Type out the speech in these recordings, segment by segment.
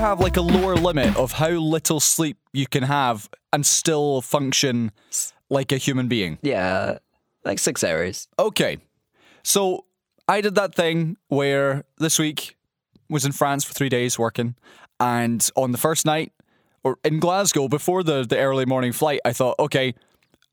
have like a lower limit of how little sleep you can have and still function like a human being? Yeah, like six hours. Okay. So I did that thing where this week was in France for three days working, and on the first night or in Glasgow before the, the early morning flight, I thought, okay,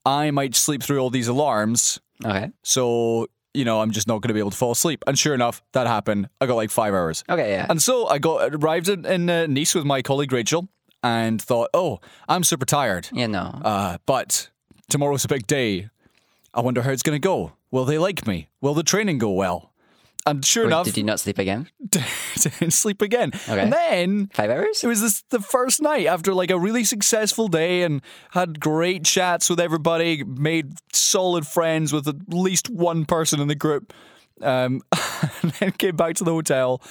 I might sleep through all these alarms. Okay. So, you know, I'm just not going to be able to fall asleep. And sure enough, that happened. I got like five hours. Okay, yeah. And so I got arrived in, in uh, Nice with my colleague Rachel and thought, oh, I'm super tired. you know. Uh, but tomorrow's a big day. I wonder how it's going to go. Will they like me? Will the training go well? And sure Wait, enough, did you not sleep again? didn't sleep again. Okay. And then Five hours? it was this, the first night after like a really successful day and had great chats with everybody, made solid friends with at least one person in the group. Um, and then came back to the hotel.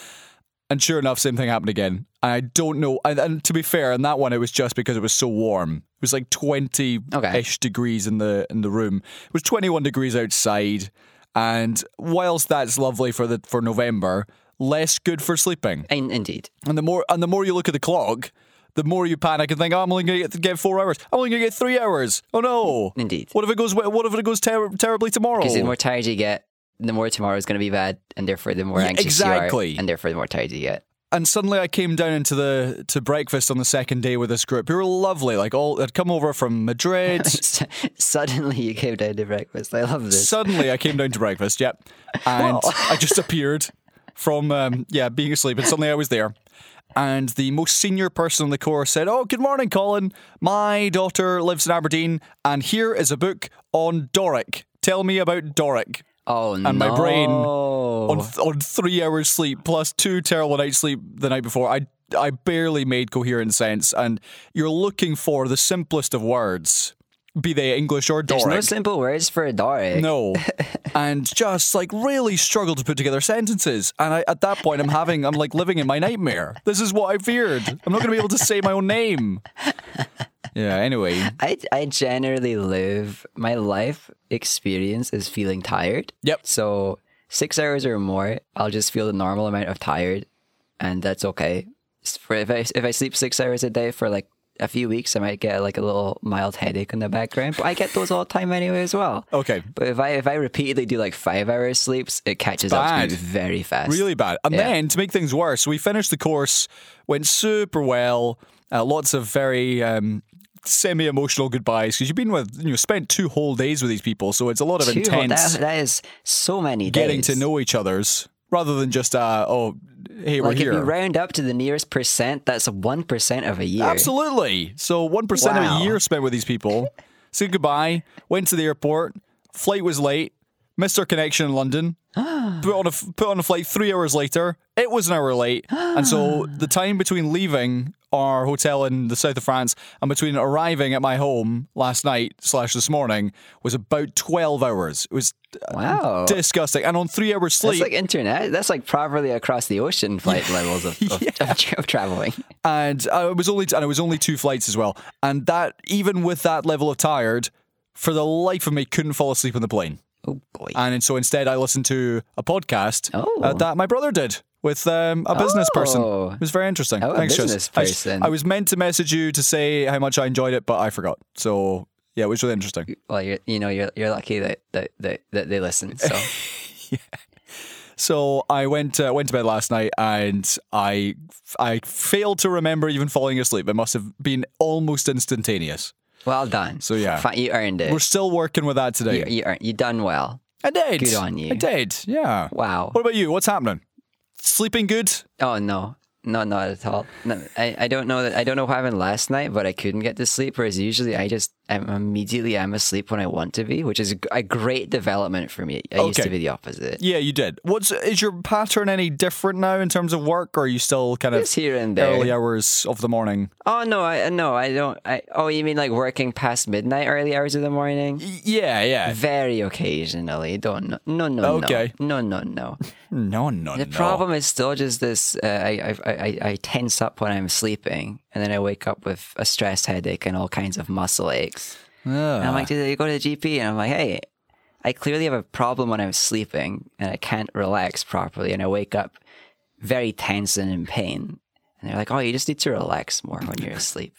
And sure enough, same thing happened again. I don't know. And, and to be fair, in that one, it was just because it was so warm. It was like twenty Okay. ish degrees in the in the room. It was twenty one degrees outside. And whilst that's lovely for the for November, less good for sleeping. In- indeed. And the more and the more you look at the clock, the more you panic and think, oh, I'm only going to get, four hours. I'm only going to get three hours. Oh no! Indeed. What if it goes? What if it goes ter- terribly tomorrow? Because the more tired you get, the more tomorrow is going to be bad, and therefore the more anxious exactly. you are, and therefore the more tired you get. And suddenly I came down into the to breakfast on the second day with this group who were lovely. Like all, they'd come over from Madrid. Suddenly you came down to breakfast. I love this. Suddenly I came down to breakfast. Yep, and Whoa. I just appeared from um, yeah being asleep, and suddenly I was there. And the most senior person on the course said, "Oh, good morning, Colin. My daughter lives in Aberdeen, and here is a book on Doric. Tell me about Doric." Oh no. And my brain on on three hours sleep plus two terrible nights sleep the night before. I I barely made coherent sense. And you're looking for the simplest of words, be they English or There's no simple words for a Doric. No. and just like really struggle to put together sentences. And I, at that point, I'm having, I'm like living in my nightmare. This is what I feared. I'm not going to be able to say my own name. Yeah, anyway. I, I generally live my life experience is feeling tired. Yep. So six hours or more, I'll just feel the normal amount of tired, and that's okay. For if I if I sleep six hours a day for like a few weeks, I might get like a little mild headache in the background. But I get those all the time anyway as well. Okay. But if I if I repeatedly do like five hours sleeps, it catches up to me very fast. Really bad. And Yeah. then to make things worse, we finished the course, went super well. Uh, lots of very um, semi-emotional goodbyes because you've been with, you know, spent two whole days with these people, so it's a lot of Two- intense that, that is so many days. getting days. to know each other's rather than just uh, oh, hey, we're Like if here. you round up to the nearest percent, that's a one percent of a year. Absolutely. So one percent of a year spent with these people. Said goodbye. Went to the airport. Flight was late. Missed our connection in London. put on a put on a flight three hours later. It was an hour late, and so the time between leaving our hotel in the south of France and between arriving at my home last night slash this morning was about twelve hours. It was Wow. disgusting. And on three hours sleep. That's like internet. That's like properly across the ocean flight levels of, of, of, of traveling. and uh, it was only and it was only two flights as well. And that even with that level of tired, for the life of me, couldn't fall asleep on the plane. Oh boy. And so instead, I listened to a podcast Oh. uh, that my brother did with um, a business person. Oh. It was very interesting. Oh, a Thanks, Tris. business I s- person. I, was meant to message you to say how much I enjoyed it, but I forgot. So yeah, it was really interesting. Well, you're, you know, you're you're lucky that that, that, that they listened. So yeah. So I went uh, went to bed last night and I I failed to remember even falling asleep. It must have been almost instantaneous. Well done. So, yeah. Fi- you earned it. We're still working with that today. you, you earned. You done well. I did. Good on you. I did. Yeah. Wow. What about you? What's happening? Sleeping good? Oh no, no, not at all. No, I, I don't know that. I don't know what happened last night, but I couldn't get to sleep. Whereas usually I just I'm immediately I'm asleep when I want to be, which is a great development for me. I used to be the opposite. Yeah, you did. What's is your pattern any different now in terms of work, or are you still kind of Just here and there. early hours of the morning? Oh no, I no, I don't. I oh, you mean like working past midnight, early hours of the morning? Yeah, yeah. Very occasionally. Don't no no no Okay. no no no no. No, no, The no. problem is still just this. Uh, I, I I I tense up when I'm sleeping, and then I wake up with a stress headache and all kinds of muscle aches. Ah. And I'm like, did you go to the GP? And I'm like, hey, I clearly have a problem when I'm sleeping and I can't relax properly, and I wake up very tense and in pain. And they're like, oh, you just need to relax more when you're asleep.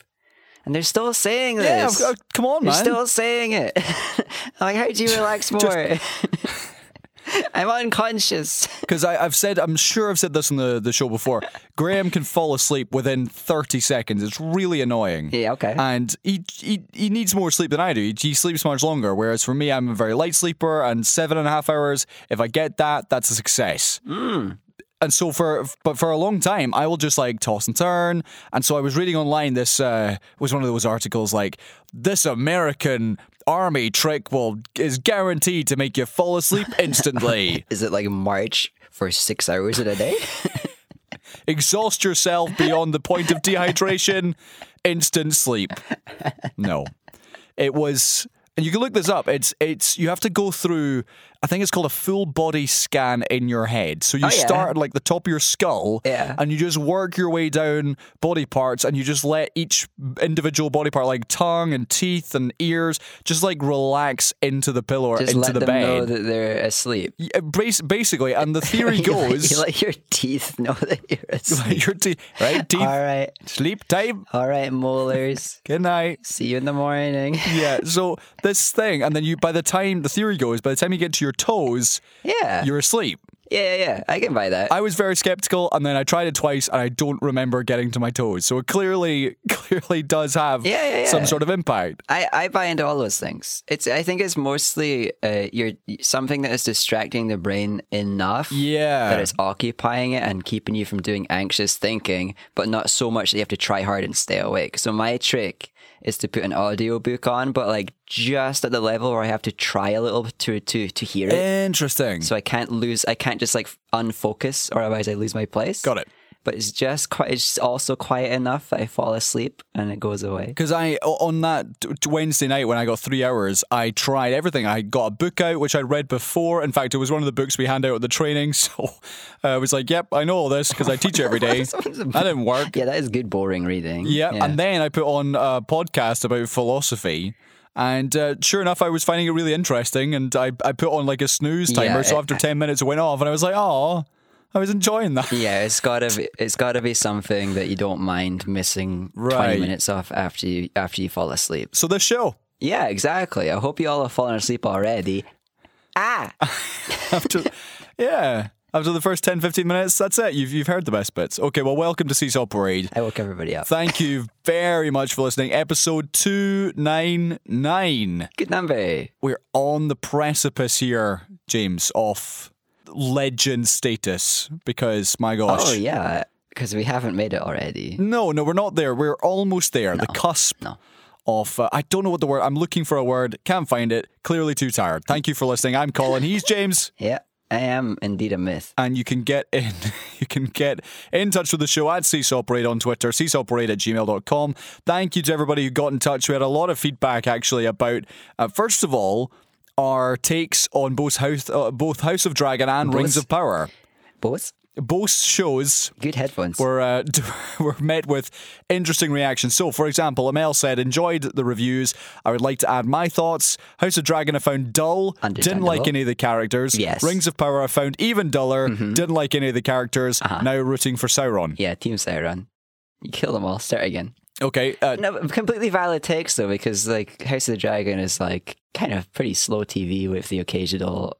And they're still saying Yeah, this. uh, come on, They're man. still saying it. I'm like, how do you relax more? I'm unconscious. Because I've said, I'm sure I've said this on the, the show before. Graham can fall asleep within 30 seconds. It's really annoying. Yeah, okay. And he, he, he needs more sleep than I do. He, he sleeps much longer. Whereas for me, I'm a very light sleeper, and seven and a half hours, if I get that, that's a success. And so for but for a long time, I will just like toss and turn. And so I was reading online. This uh, was one of those articles like this American army trick will is guaranteed to make you fall asleep instantly. Is it like March for six hours in a day? Exhaust yourself beyond the point of dehydration, instant sleep. No, it was. And you can look this up. It's it's you have to go through. I think it's called a full body scan in your head. So you Oh, yeah. start at like the top of your skull, Yeah. and you just work your way down body parts, and you just let each individual body part, like tongue and teeth and ears, just like relax into the pillow or Just into let the them bed. know that they're asleep. Yeah, uh, bas- basically, and the theory goes, you let your teeth know that you're asleep. your teeth, right? Teeth, All right, sleep time. all right, molars. Good night. See you in the morning. Yeah. So this thing, and then you, by the time the theory goes, by the time you get to your toes, Yeah, you're asleep. yeah, yeah, yeah. I can buy that. I was very skeptical, and then I tried it twice, and I don't remember getting to my toes. So it clearly, clearly does have Yeah, yeah, yeah. some sort of impact. I, I buy into all those things. It's I think it's mostly uh, you're something that is distracting the brain enough Yeah. that it's occupying it and keeping you from doing anxious thinking, but not so much that you have to try hard and stay awake. So my trick is to put an audiobook on, but like just at the level where I have to try a little to to to hear it. Interesting. So I can't lose. I can't just like unfocus, or otherwise I lose my place. Got it. But it's just quite. It's also quiet enough that I fall asleep and it goes away. Because I on that Wednesday night when I got three hours, I tried everything. I got a book out which I'd read before. In fact, it was one of the books we hand out at the training. So uh, I was like, "Yep, I know all this because I teach it every day." that didn't work. Yeah, that is good boring reading. Yeah, and then I put on a podcast about philosophy. And uh, sure enough, I was finding it really interesting. And I, I put on like a snooze timer. Yeah, so after 10 minutes, it went off. And I was like, oh, I was enjoying that. Yeah, it's gotta be it's gotta be something that you don't mind missing Right. twenty minutes off after you after you fall asleep. So this show, Yeah, exactly. I hope you all have fallen asleep already. Ah, after, yeah, after the first 10, 15 minutes, that's it. You've, you've heard the best bits. Okay, well, welcome to Seesaw Parade. I woke everybody up. Thank you very much for listening. Episode 299. Good number. We're on the precipice here, James, of legend status because, my gosh. Oh yeah, because we haven't made it already. No, no, we're not there. We're almost there. the cusp no. of. Uh, I don't know what the word. I'm looking for a word. Can't find it. Clearly too tired. Thank you for listening. I'm Colin. He's James. Yeah, I am indeed a myth. And you can get in you can get in touch with the show at Seesaw Parade on Twitter, seesawparade at gmail.com. Thank you to everybody who got in touch. We had a lot of feedback actually about uh, first of all, our takes on both House uh, both House of Dragon and Rings of Power. Both Both shows good headphones. were uh, were met with interesting reactions. So, for example, Amel said, "Enjoyed the reviews. I would like to add my thoughts. House of Dragon I found dull. Didn't like any of the characters. Yes. Mm-hmm. Rings of Power I found even duller. Didn't like any of the characters. Uh-huh. Now rooting for Sauron. yeah, Team Sauron. You kill them all. Start again. Okay, uh, No, completely valid takes though, because like House of the Dragon is like kind of pretty slow TV with the occasional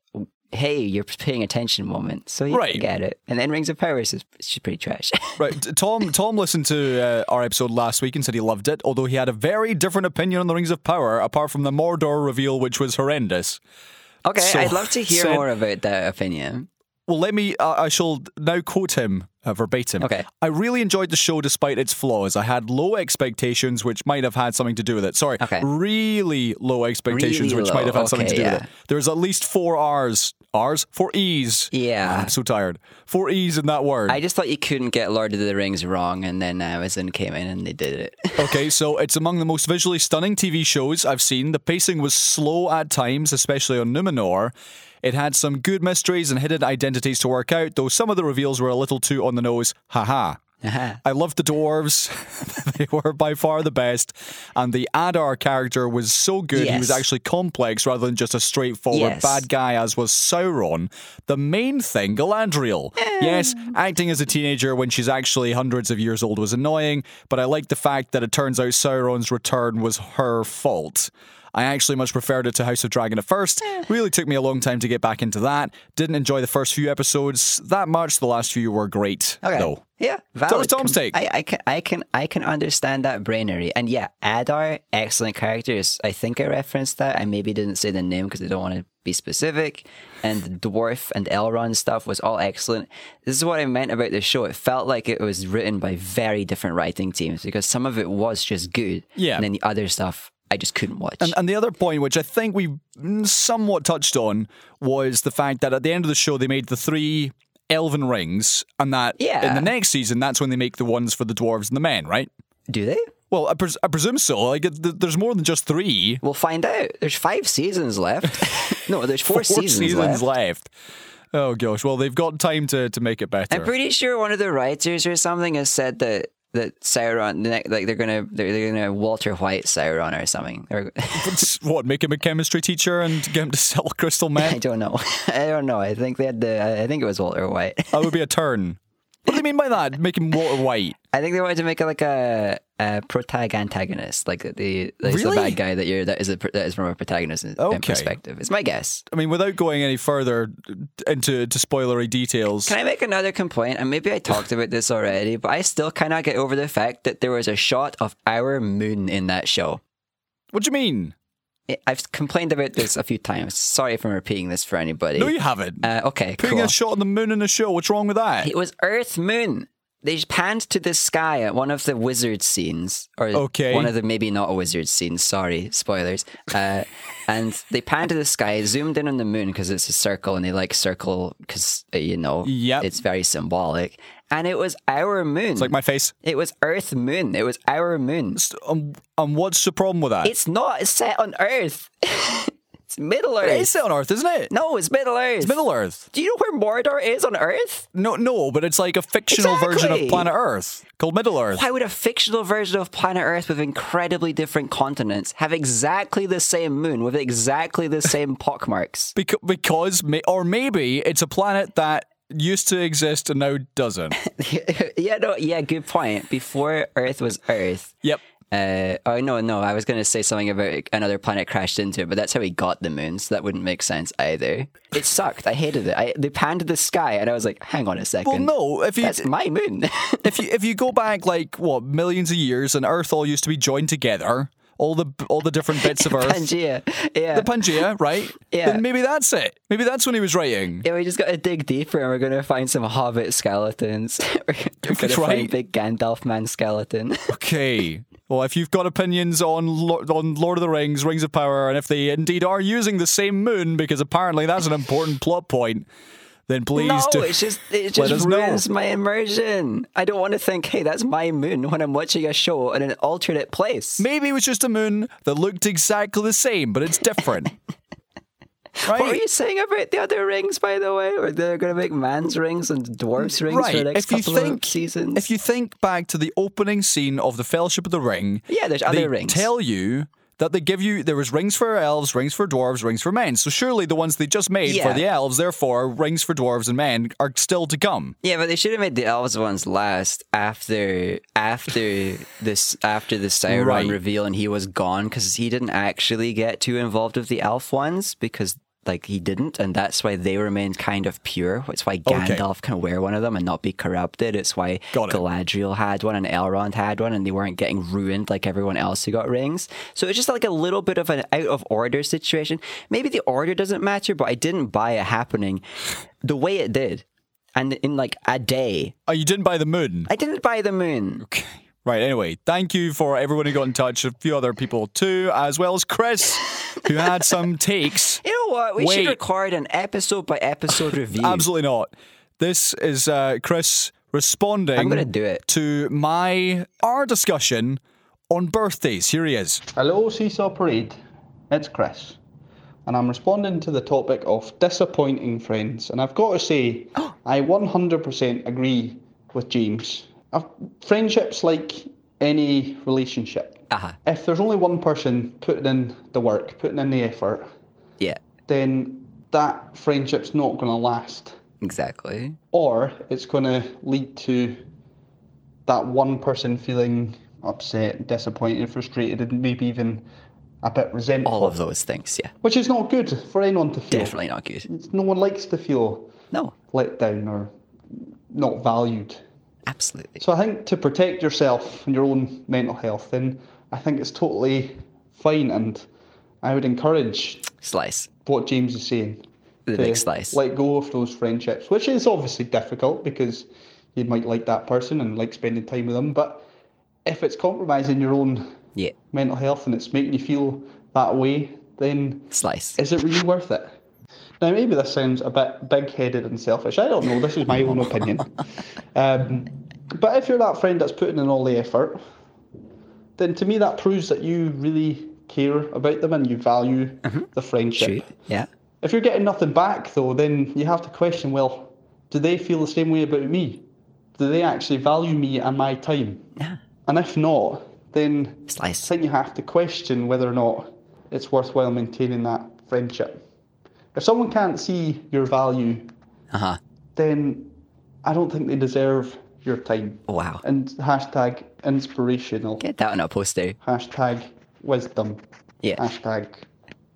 "Hey, you're paying attention" moment. So you Right. get it. And then Rings of Power is just pretty trash. right. Tom Tom listened to uh, our episode last week and said he loved it, although he had a very different opinion on the Rings of Power, apart from the Mordor reveal, which was horrendous. okay, So, I'd love to hear said- more about that opinion. Well, let me. Uh, I shall now quote him uh, verbatim. Okay. I really enjoyed the show despite its flaws. I had low expectations, which might have had something to do with it. Sorry. Okay. Really low expectations, Really which might have low. had something to do yeah. with it. There's at least four R's. R's? Four E's. Yeah. I'm so tired. Four E's in that word. I just thought you couldn't get Lord of the Rings wrong, and then Amazon came in and they did it. Okay, so it's among the most visually stunning TV shows I've seen. The pacing was slow at times, especially on Numenor. It had some good mysteries and hidden identities to work out, though some of the reveals were a little too on the nose. Haha. Uh-huh. I loved the dwarves. they were by far the best. And the Adar character was so good. He was actually complex rather than just a straightforward Yes. bad guy, as was Sauron. The main thing, Galadriel. Eh. Yes, acting as a teenager when she's actually hundreds of years old was annoying, but I like the fact that it turns out Sauron's return was her fault. I actually much preferred it to House of Dragon at first. Eh. Really took me a long time to get back into that. Didn't enjoy the first few episodes that much. The last few were great, Okay. though. Yeah, was valid. Tom's Com- take. I, I can, I can, I can understand that brainery, and yeah, Adar, excellent characters. I think I referenced that. I maybe didn't say the name because I don't want to be specific. And the dwarf and Elrond stuff was all excellent. This is what I meant about the show. It felt like it was written by very different writing teams because some of it was just good. Yeah. and then the other stuff I just couldn't watch. And, and the other point, which I think we somewhat touched on, was the fact that at the end of the show they made the three elven rings, and that yeah. in the next season that's when they make the ones for the dwarves and the men, right? Do they? Well, I, pres- I presume so. Like, th- there's more than just three. We'll find out. There's five seasons left. no, there's four, seasons, left. left. Oh gosh. Well, they've got time to, to make it better. I'm pretty sure one of the writers or something has said that that Sauron, like they're gonna they're, they're gonna Walter White Sauron or something. What? Make him a chemistry teacher and get him to sell crystal meth? I don't know. I don't know. I think they had the. I think it was Walter White. that would be a turn. What do they mean by that? Make him Walter White? I think they wanted to make it like a, a protag antagonist, like the like Really? the bad guy that you're that is a, that is from a protagonist Okay. perspective. It's my guess. I mean, without going any further into to spoilery details. Can I make another complaint? And maybe I talked about this already, but I still cannot get over the fact that there was a shot of our moon in that show. What do you mean? I've complained about this a few times. Sorry if I'm repeating this for anybody. No, you haven't. uh, okay, Putting cool. a shot on the moon in a show. What's wrong with that? It was Earth Moon. They panned to the sky at one of the wizard scenes, or Okay. one of the maybe not a wizard scenes. Sorry, spoilers. Uh, and they panned to the sky, zoomed in on the moon because it's a circle, and they like circle because you know Yep. it's very symbolic. And it was our moon. It's like my face. it was Earth Moon. It was our moon. Um, and what's the problem with that? It's not set on Earth. it's Middle Earth. It's on Earth, isn't it? no, it's Middle Earth. It's Middle Earth. Do you know where Mordor is on Earth? No, no, but it's like a fictional version of planet Earth called Middle Earth. Why would a fictional version of planet Earth with incredibly different continents have exactly the same moon with exactly the same pockmarks? Because, because, or maybe it's a planet that used to exist and now doesn't. yeah, no, yeah, good point. Before Earth was Earth. yep. Uh, oh no, no, I was going to say something about another planet crashed into it, but that's how he got the moon, so that wouldn't make sense either. It sucked. I hated it. I, they panned the sky, and I was like, "Hang on a second. Well, no. If you that's my moon." if you if you go back like what millions of years, and Earth all used to be joined together, all the all the different bits of Earth, Pangea. Yeah. the Pangea, right? Yeah. Then maybe that's it. Maybe that's when he was writing. Yeah, we just got to dig deeper and we're going to find some hobbit skeletons. we're going to Right. find big Gandalf man skeleton. Okay. Well, if you've got opinions on Lo- on Lord of the Rings, Rings of Power, and if they indeed are using the same moon, because apparently that's an important plot point, then please no, do. it's just it just us know. ruins my immersion. I don't want to think, hey, that's my moon when I'm watching a show in an alternate place. Maybe it was just a moon that looked exactly the same, but it's different. right? What were you saying about the other rings, by the way? Or they're going to make man's rings and dwarfs rings for the next If you couple think of seasons? if you think back to the opening scene of the Fellowship of the Ring, Yeah, there's they other rings. tell you that they give you there was rings for elves, rings for dwarves, rings for men. So surely the ones they just made for the elves, therefore rings for dwarves and men are still to come. Yeah, but they should have made the elves ones last after after this after the Sauron Right. reveal and he was gone because he didn't actually get too involved with the elf ones because like he didn't and that's why they remained kind of pure. It's why Gandalf can wear one of them and not be corrupted. It's why it. Galadriel had one and Elrond had one and they weren't getting ruined like everyone else who got rings. So it's just like a little bit of an out of order situation. Maybe the order doesn't matter, but I didn't buy it happening the way it did. And in like a day, Oh, you didn't buy the moon. I didn't buy the moon. Okay. Right, anyway, thank you for everyone who got in touch, a few other people too, as well as Chris, who had some takes. You know what? We Wait. should record an episode by episode review. Absolutely not. This is uh, Chris responding I'm gonna do it. to my our discussion on birthdays. Here he is. Hello, Seesaw Parade. It's Chris. And I'm responding to the topic of disappointing friends. And I've got to say, I 100% agree with James a friendships like any relationship. Uh-huh. If there's only one person putting in the work, putting in the effort, Yeah, then that friendship's not going to last. exactly. Or it's going to lead to that one person feeling upset, disappointed, frustrated, and maybe even a bit resentful. All of those things, yeah. Which is not good for anyone to feel. Definitely not good. No one likes to feel No, let down or not valued. Absolutely. So I think to protect yourself and your own mental health, then I think it's totally fine, and I would encourage Slice. what James is saying. The big slice. Let go of those friendships, which is obviously difficult because you might like that person and like spending time with them, but if it's compromising your own Yeah, mental health and it's making you feel that way, then slice. is it really worth it? Now, maybe this sounds a bit big headed and selfish. I don't know. This is my own opinion. Um, but if you're that friend that's putting in all the effort, then to me that proves that you really care about them and you value the friendship. True. Yeah. If you're getting nothing back, though, then you have to question well, do they feel the same way about me? Do they actually value me and my time? Yeah. And if not, then I Slice. think you have to question whether or not it's worthwhile maintaining that friendship. If someone can't see your value, Uh huh. then I don't think they deserve your time. Wow. And hashtag inspirational, Get that on a poster. hashtag wisdom, Yeah. hashtag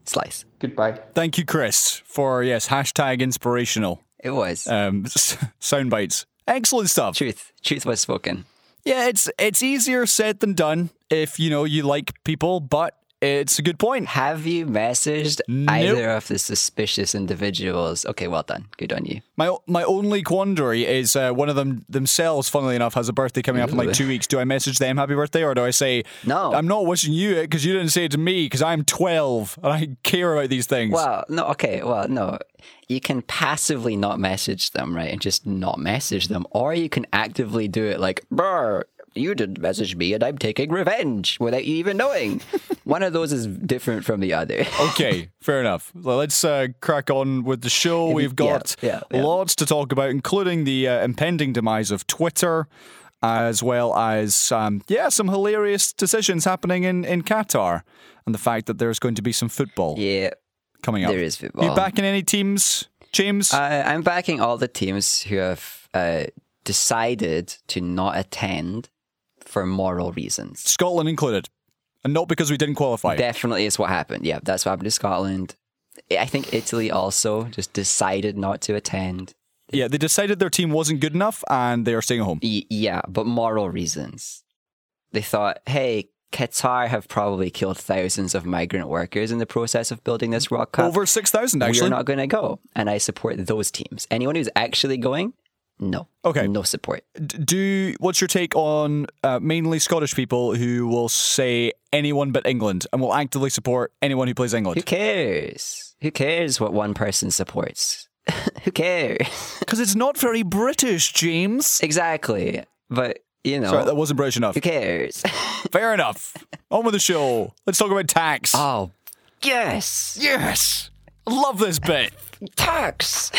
Slice. goodbye. Thank you, Chris, for yes, hashtag inspirational It was. um, sound bites. Excellent stuff. Truth. Truth was spoken. Yeah, it's it's easier said than done if you know you like people, but it's a good point. Have you messaged either of the suspicious individuals? Okay, well done. Good on you. My my only quandary is uh, one of them themselves, funnily enough, has a birthday coming up in like two weeks. Do I message them happy birthday or do I say No. I'm not wishing you it because you didn't say it to me because I'm 12 and I care about these things. Well, no, okay, well, no. You can passively not message them, right, and just not message them, or you can actively do it like, brr, you didn't message me and I'm taking revenge without you even knowing. One of those is different from the other. okay, fair enough. Well, let's uh, crack on with the show. We've got yeah, yeah. lots to talk about, including the uh, impending demise of Twitter, as well as um, yeah, some hilarious decisions happening in in Qatar, and the fact that there's going to be some football yeah, coming up. there is football. You backing any teams, James? Uh, I'm backing all the teams who have uh, decided to not attend for moral reasons. Scotland included, and not because we didn't qualify. Definitely is what happened. Yeah, that's what happened to Scotland. I think Italy also just decided not to attend. yeah, they decided their team wasn't good enough, and they are staying home. Y- yeah, but moral reasons. They thought, hey, Qatar have probably killed thousands of migrant workers in the process of building this World Cup. Over six thousand, actually. We're not going to go. And I support those teams. Anyone who's actually going, no. Okay. No support. Do what's your take on uh, mainly Scottish people who will say anyone but England and will actively support anyone who plays England? Who cares? Who cares what one person supports? who cares? Because it's not very British, James. exactly. But, you know, Sorry, that wasn't British enough. who cares? Fair enough. On with the show. Let's talk about tax. oh, yes. yes, love this bit. Tax.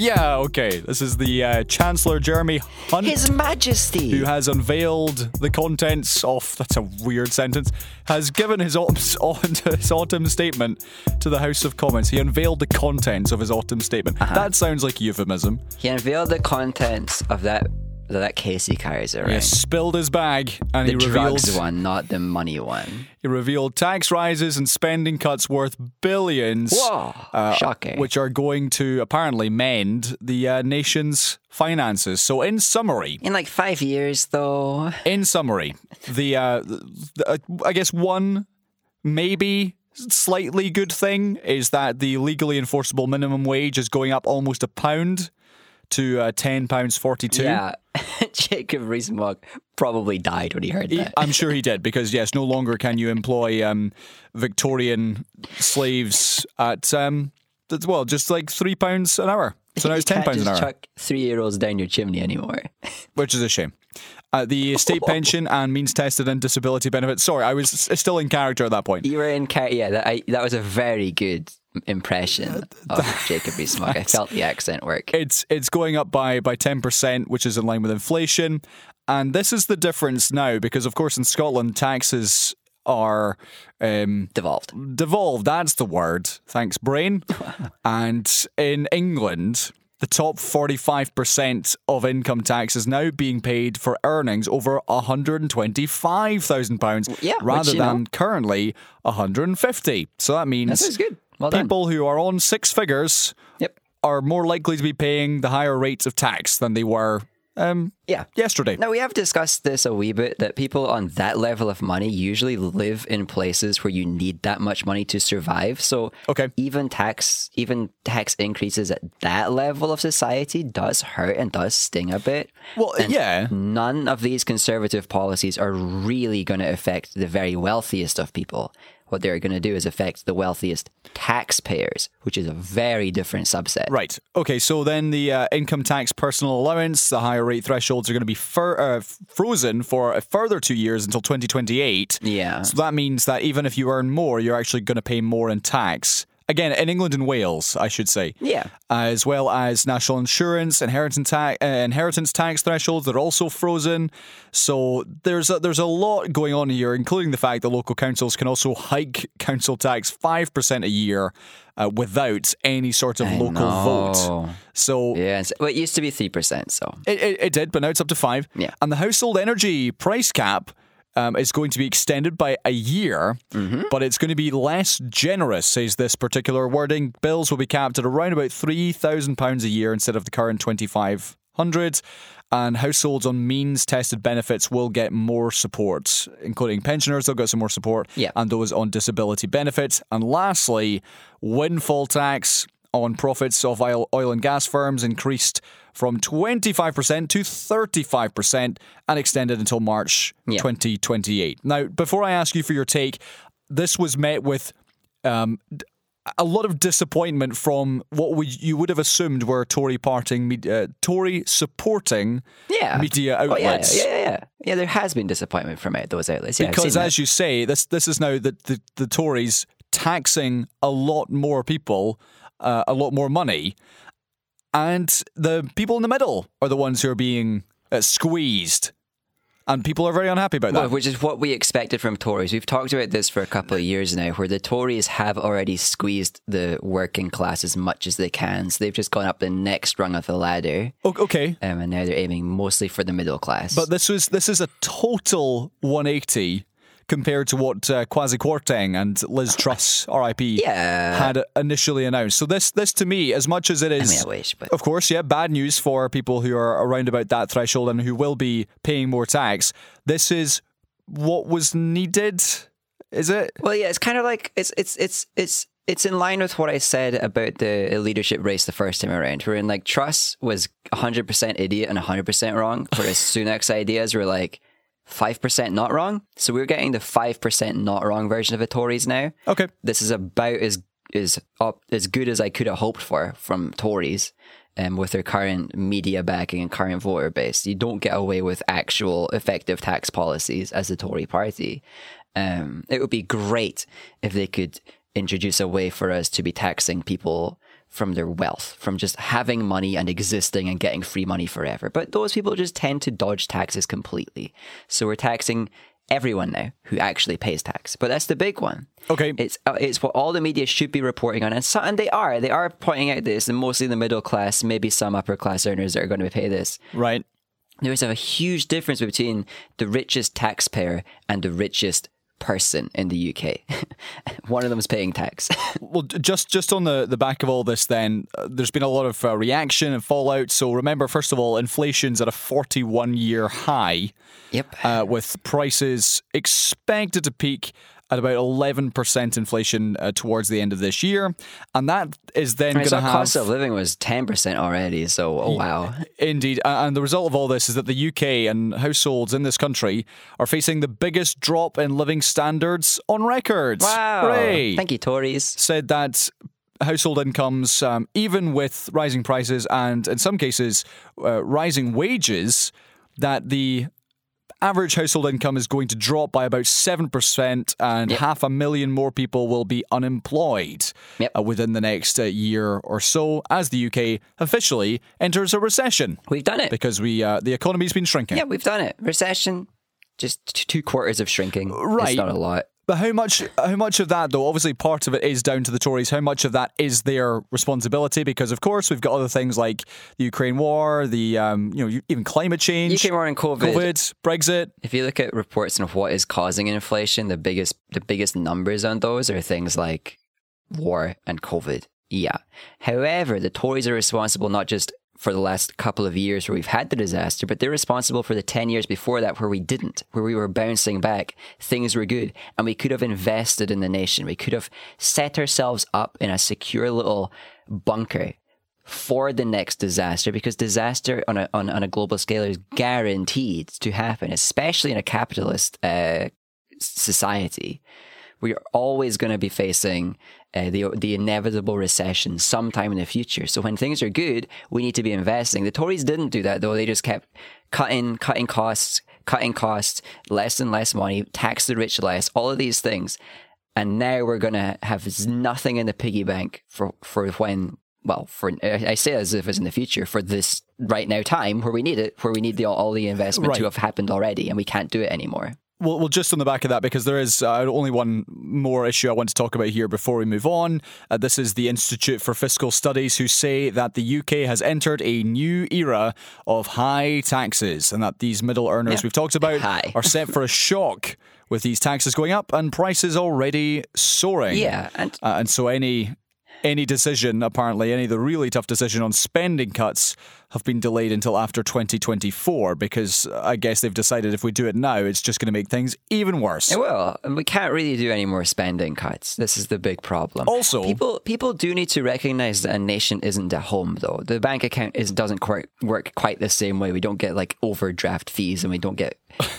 Yeah, okay. This is the uh, Chancellor Jeremy Hunt. His Majesty. who has unveiled the contents of that's a weird sentence has given his, autumn his autumn statement to the House of Commons. He unveiled the contents of his autumn statement. That sounds like euphemism. He unveiled the contents of that that case he carries around. He spilled his bag and The he revealed drugs one, not the money one. he revealed tax rises and spending cuts worth billions, Whoa, shocking. which are going to apparently mend the uh, nation's finances. So, in summary, In like five years, though. in summary, the, uh, the uh, I guess one maybe slightly good thing is that the legally enforceable minimum wage is going up almost a pound to uh, ten pounds forty two. Yeah. Jacob Rees-Mogg probably died when he heard that. I'm sure he did because yes, no longer can you employ um, Victorian slaves at um, well, just like three pounds an hour. So now it's ten pounds an just hour, chuck three euros down your chimney anymore. which is a shame. Uh, the state pension and means tested and disability benefits. Sorry, I was still in character at that point. You were in car- yeah. That I, that was a very good impression of Jacob Rees-Mogg. I felt the accent work. It's it's going up by by ten percent, which is in line with inflation. And this is the difference now, because of course in Scotland taxes are um, Devolved. devolved. That's the word. Thanks, brain. and in England, the top 45% of income tax is now being paid for earnings over £125,000 Yeah, which, rather know- than currently 150 So that means That sounds good. Well people who are on six figures Yep. are more likely to be paying the higher rates of tax than they were um, Yeah. yesterday. Now, we have discussed this a wee bit that people on that level of money usually live in places where you need that much money to survive. So, Okay. even tax, even tax increases at that level of society does hurt and does sting a bit. Well, And yeah. None of these conservative policies are really going to affect the very wealthiest of people. What they're going to do is affect the wealthiest taxpayers, which is a very different subset. Right. Okay. So then the uh, income tax personal allowance, the higher rate thresholds are going to be fur- uh, frozen for a further two years until 2028. Yeah. So that means that even if you earn more, you're actually going to pay more in tax. Again, in England and Wales, I should say. Yeah. As well as national insurance, inheritance tax, uh, inheritance tax thresholds that are also frozen. So there's a, there's a lot going on here, including the fact that local councils can also hike council tax five percent a year uh, without any sort of local know. vote. So Yeah. Well, it used to be 3%. So, it, it, it did, but now it's up to five. Yeah. And the household energy price cap um, is going to be extended by a year, Mm-hmm. but it's going to be less generous, says this particular wording. Bills will be capped at around about £3,000 a year instead of the current 2500 and households on means tested benefits will get more support, including pensioners, they'll get some more support, Yeah. and those on disability benefits. And lastly, windfall tax on profits of oil and gas firms increased from 25% to 35% and extended until March Yeah. 2028. Now, before I ask you for your take, this was met with um, a lot of disappointment from what we, you would have assumed were Tory parting, med- uh, Tory supporting yeah. media Oh, yeah, outlets. yeah, yeah, yeah. Yeah, there has been disappointment from it, those outlets. Yeah, because as you say, this this is now the the, the Tories taxing a lot more people, uh, a lot more money, and the people in the middle are the ones who are being uh, squeezed, and people are very unhappy about that. Well, which is what we expected from Tories. We've talked about this for a couple of years now, where the Tories have already squeezed the working class as much as they can. So they've just gone up the next rung of the ladder, okay, um, and now they're aiming mostly for the middle class. but this was this is a total 180 compared to what uh, Kwasi Kwarteng and Liz Truss, RIP, Yeah. had initially announced. So this this to me, as much as it is, I mean, I wish, but Of course, yeah, bad news for people who are around about that threshold and who will be paying more tax. This is what was needed, is it? Well, yeah, it's kind of like it's it's it's it's it's in line with what I said about the leadership race the first time around. Where in like Truss was 100% idiot and 100% wrong, whereas Sunak's ideas were like 5% not wrong. So we're getting the 5% not wrong version of the Tories now. Okay. This is about as as up as good as I could have hoped for from Tories. Um, with their current media backing and current voter base, you don't get away with actual effective tax policies as the Tory party. Um, it would be great if they could introduce a way for us to be taxing people from their wealth, from just having money and existing and getting free money forever. But those people just tend to dodge taxes completely. So we're taxing everyone now who actually pays tax. But that's the big one. Okay. It's uh, it's what all the media should be reporting on, and so, and they are. They are pointing out this, and mostly the middle class, maybe some upper class earners are going to pay this. Right. There's a huge difference between the richest taxpayer and the richest person in the UK. One of them is paying tax. Well, just just on the, the back of all this, then uh, there's been a lot of uh, reaction and fallout. So remember, first of all, inflation's at a 41 year high, yep. uh, with prices expected to peak at about 11% inflation uh, towards the end of this year, and that is then mean, going so to have cost of living was ten percent already. So oh wow. Indeed. And the result of all this is that the UK and households in this country are facing the biggest drop in living standards on record. Wow. Hooray. Thank you, Tories. Said that household incomes, um, even with rising prices and in some cases uh, rising wages, that the average household income is going to drop by about 7%, and half a million more people will be unemployed Yep. uh, within the next uh, year or so as the UK officially enters a recession We've done it. because we uh, the economy's been shrinking. Yeah, we've done it. Recession, just two quarters of shrinking. Right. It's not a lot. But how much how much of that though? Obviously part of it is down to the Tories. How much of that is their responsibility? Because of course we've got other things like the Ukraine war, the um, you know, even climate change, UK war and COVID. COVID, Brexit. If you look at reports on what is causing inflation, the biggest the biggest numbers on those are things like war and COVID. Yeah. However, the Tories are responsible not just for the last couple of years where we've had the disaster, but they're responsible for the 10 years before that where we didn't, where we were bouncing back. Things were good. And we could have invested in the nation. We could have set ourselves up in a secure little bunker for the next disaster because disaster on a, on, on a global scale is guaranteed to happen, especially in a capitalist uh, society. We are always going to be facing uh, the the inevitable recession sometime in the future. So when things are good, we need to be investing. The Tories didn't do that though; they just kept cutting, cutting costs, cutting costs, less and less money, tax the rich less, all of these things. And now we're going to have nothing in the piggy bank for for when well, for I say as if it's in the future for this right now time where we need it, where we need the, all the investment to have happened already, and we can't do it anymore. Well, well, just on the back of that, because there is uh, only one more issue I want to talk about here before we move on. Uh, this is the Institute for Fiscal Studies, who say that the UK has entered a new era of high taxes, and that these middle earners Yeah. we've talked about are set for a shock with these taxes going up and prices already soaring. Yeah, and Uh, and so any any decision, apparently, any of the really tough decision on spending cuts have been delayed until after 2024 because uh, I guess they've decided if we do it now, it's just going to make things even worse. It will. And we can't really do any more spending cuts. This is the big problem. Also- people people do need to recognize that a nation isn't a home, though. The bank account is doesn't quite work quite the same way. We don't get like overdraft fees, and we don't get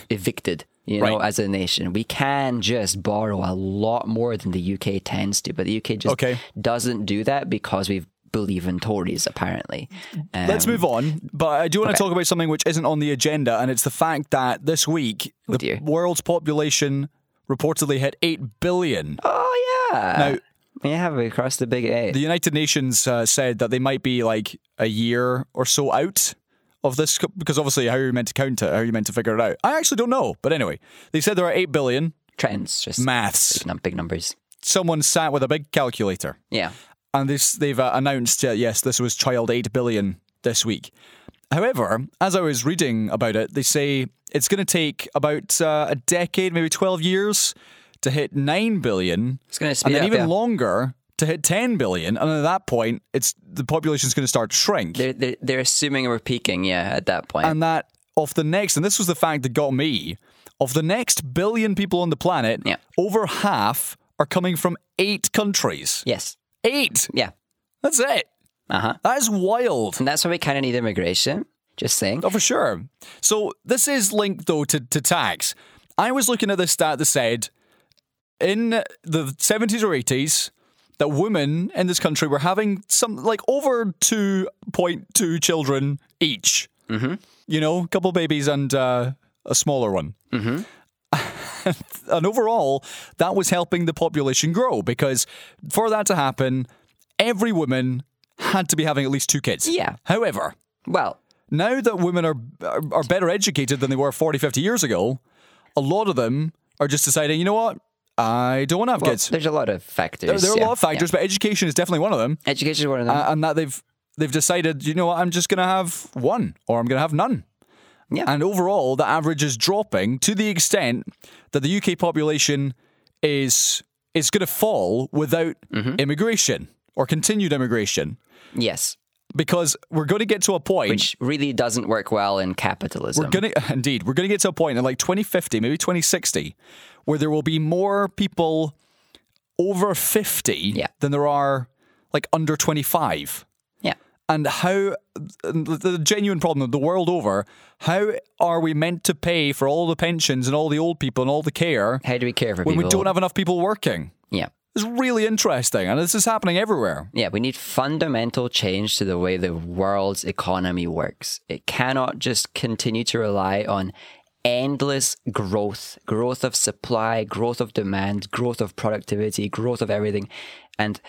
evicted. You know, Right. as a nation, we can just borrow a lot more than the UK tends to, but the UK just Okay. doesn't do that because we believe in Tories, apparently. Um, Let's move on, but I do want to talk about something which isn't on the agenda, and it's the fact that this week the Oh, dear. world's population reportedly hit 8 billion. Oh yeah. Now, yeah, we crossed the big A. the United Nations uh, said that they might be like a year or so out of this because obviously how are you meant to count it? How are you meant to figure it out? I actually don't know. But anyway, they said there are 8 billion. Trends, just Maths. num- big numbers. Someone sat with a big calculator Yeah. and this, they've uh, announced, uh, yes, this was child 8 billion this week. However, as I was reading about it, they say it's going to take about uh, a decade, maybe 12 years to hit 9 billion. It's going to and then up. even yeah. longer to hit 10 billion. And at that point, it's the population's going to start to shrink. They're, they're, they're assuming we're peaking, yeah, at that point. and that of the next, and this was the fact that got me, of the next billion people on the planet, Yeah. over half are coming from eight countries. yes. Eight. Yeah. That's it. Uh huh. That is wild. And that's why we kind of need immigration. Just saying. Oh, for sure. So this is linked though to, to tax. I was looking at this stat that said in the 70s or 80s that women in this country were having some like over 2.2 children each. Mm-hmm. You know, a couple babies and uh, a smaller one. Mm-hmm. and overall, that was helping the population grow because for that to happen, every woman had to be having at least two kids. Yeah. However, Well, now that women are, are are better educated than they were 40, 50 years ago, a lot of them are just deciding, you know what, I don't want to have well kids. there's a lot of factors. There, there are yeah, a lot of factors, but education is definitely one of them. Education is one of them. And that they've they've decided, you know what, I'm just going to have one or I'm going to have none. Yeah. And overall, the average is dropping to the extent that the UK population is is going to fall without Mm-hmm. immigration or continued immigration yes. because we're going to get to a point Which really doesn't work well in capitalism. We're gonna indeed. We're gonna get to a point in like 2050, maybe 2060, where there will be more people over 50 Yeah. than there are like under 25. yeah. And how the genuine problem the world over? How are we meant to pay for all the pensions and all the old people and all the care How do we care for people. when people? we don't have enough people working? Yeah. It's really interesting, and this is happening everywhere. Yeah, we need fundamental change to the way the world's economy works. It cannot just continue to rely on endless growth, growth of supply, growth of demand, growth of productivity, growth of everything. And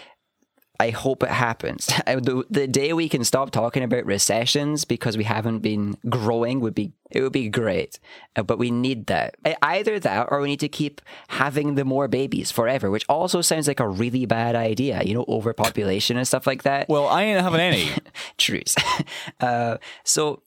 I hope it happens. the, the day we can stop talking about recessions because we haven't been growing would be it would be great. Uh, But we need that. Either that or we need to keep having the more babies forever, which also sounds like a really bad idea, you know, overpopulation and stuff like that. Well, I ain't having any. Truce. uh, so,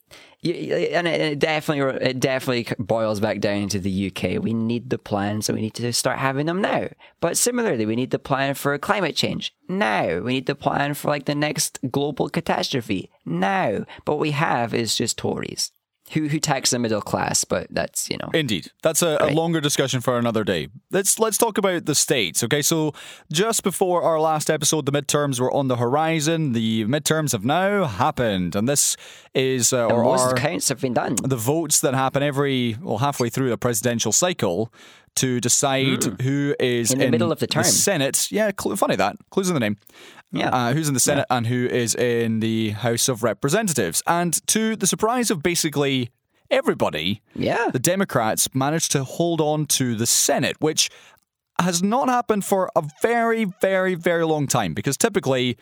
and it it definitely it definitely boils back down to the UK. We need the plan, so we need to start having them now. But similarly, we need the plan for climate change now. We need the plan for like the next global catastrophe now. But what we have is just Tories who who tax the middle class. But that's you know Indeed, that's a, a longer discussion for another day. Let's let's talk about the states. Okay, so just before our last episode, the midterms were on the horizon. The midterms have now happened, and this is uh, or most are counts have been done. the votes that happen every well halfway through the presidential cycle to decide who is. In the middle of the term. The Senate. Yeah, cl- funny that clues in the name. Yeah. uh, who's in the Senate and who is in the House of Representatives, and to the surprise of basically everybody, Yeah. the Democrats managed to hold on to the Senate, which has not happened for a very, very, very long time because typically,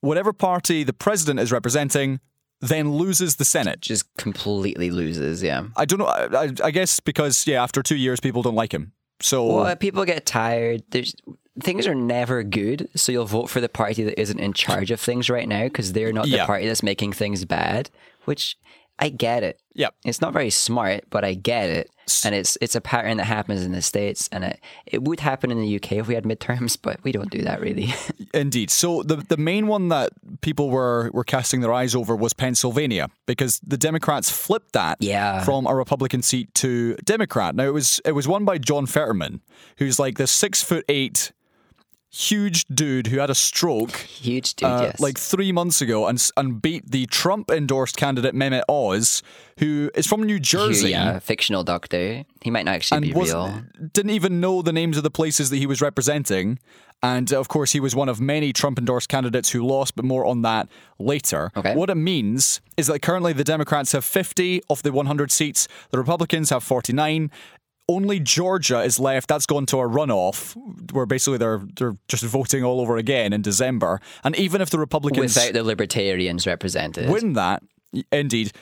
whatever party the president is representing then loses the Senate. Just completely loses. Yeah. I don't know. I, I- I guess because, yeah, after two years, people don't like him. So, Well, people get tired. There's things are never good, so you'll vote for the party that isn't in charge of things right now because they're not Yeah. the party that's making things bad. Which I get it. yeah. It's not very smart, but I get it. And it's it's a pattern that happens in the states, and it it would happen in the UK if we had midterms, but we don't do that really. Indeed. So the the main one that people were were casting their eyes over was Pennsylvania because the Democrats flipped that Yeah. from a Republican seat to Democrat. Now it was it was won by John Fetterman, who's like this six foot eight huge dude who had a stroke Huge dude, uh, yes. like three months ago and and beat the Trump endorsed candidate Mehmet Oz, who is from New Jersey. yeah, fictional doctor. He might not actually be was, real. didn't even know the names of the places that he was representing. And of course, he was one of many Trump endorsed candidates who lost, but more on that later. Okay. What it means is that currently the Democrats have 50 of the 100 seats, the Republicans have 49. Only Georgia is left. That's gone to a runoff, where basically they're they're just voting all over again in December. And even if the Republicans Without the libertarians represented. win that, indeed,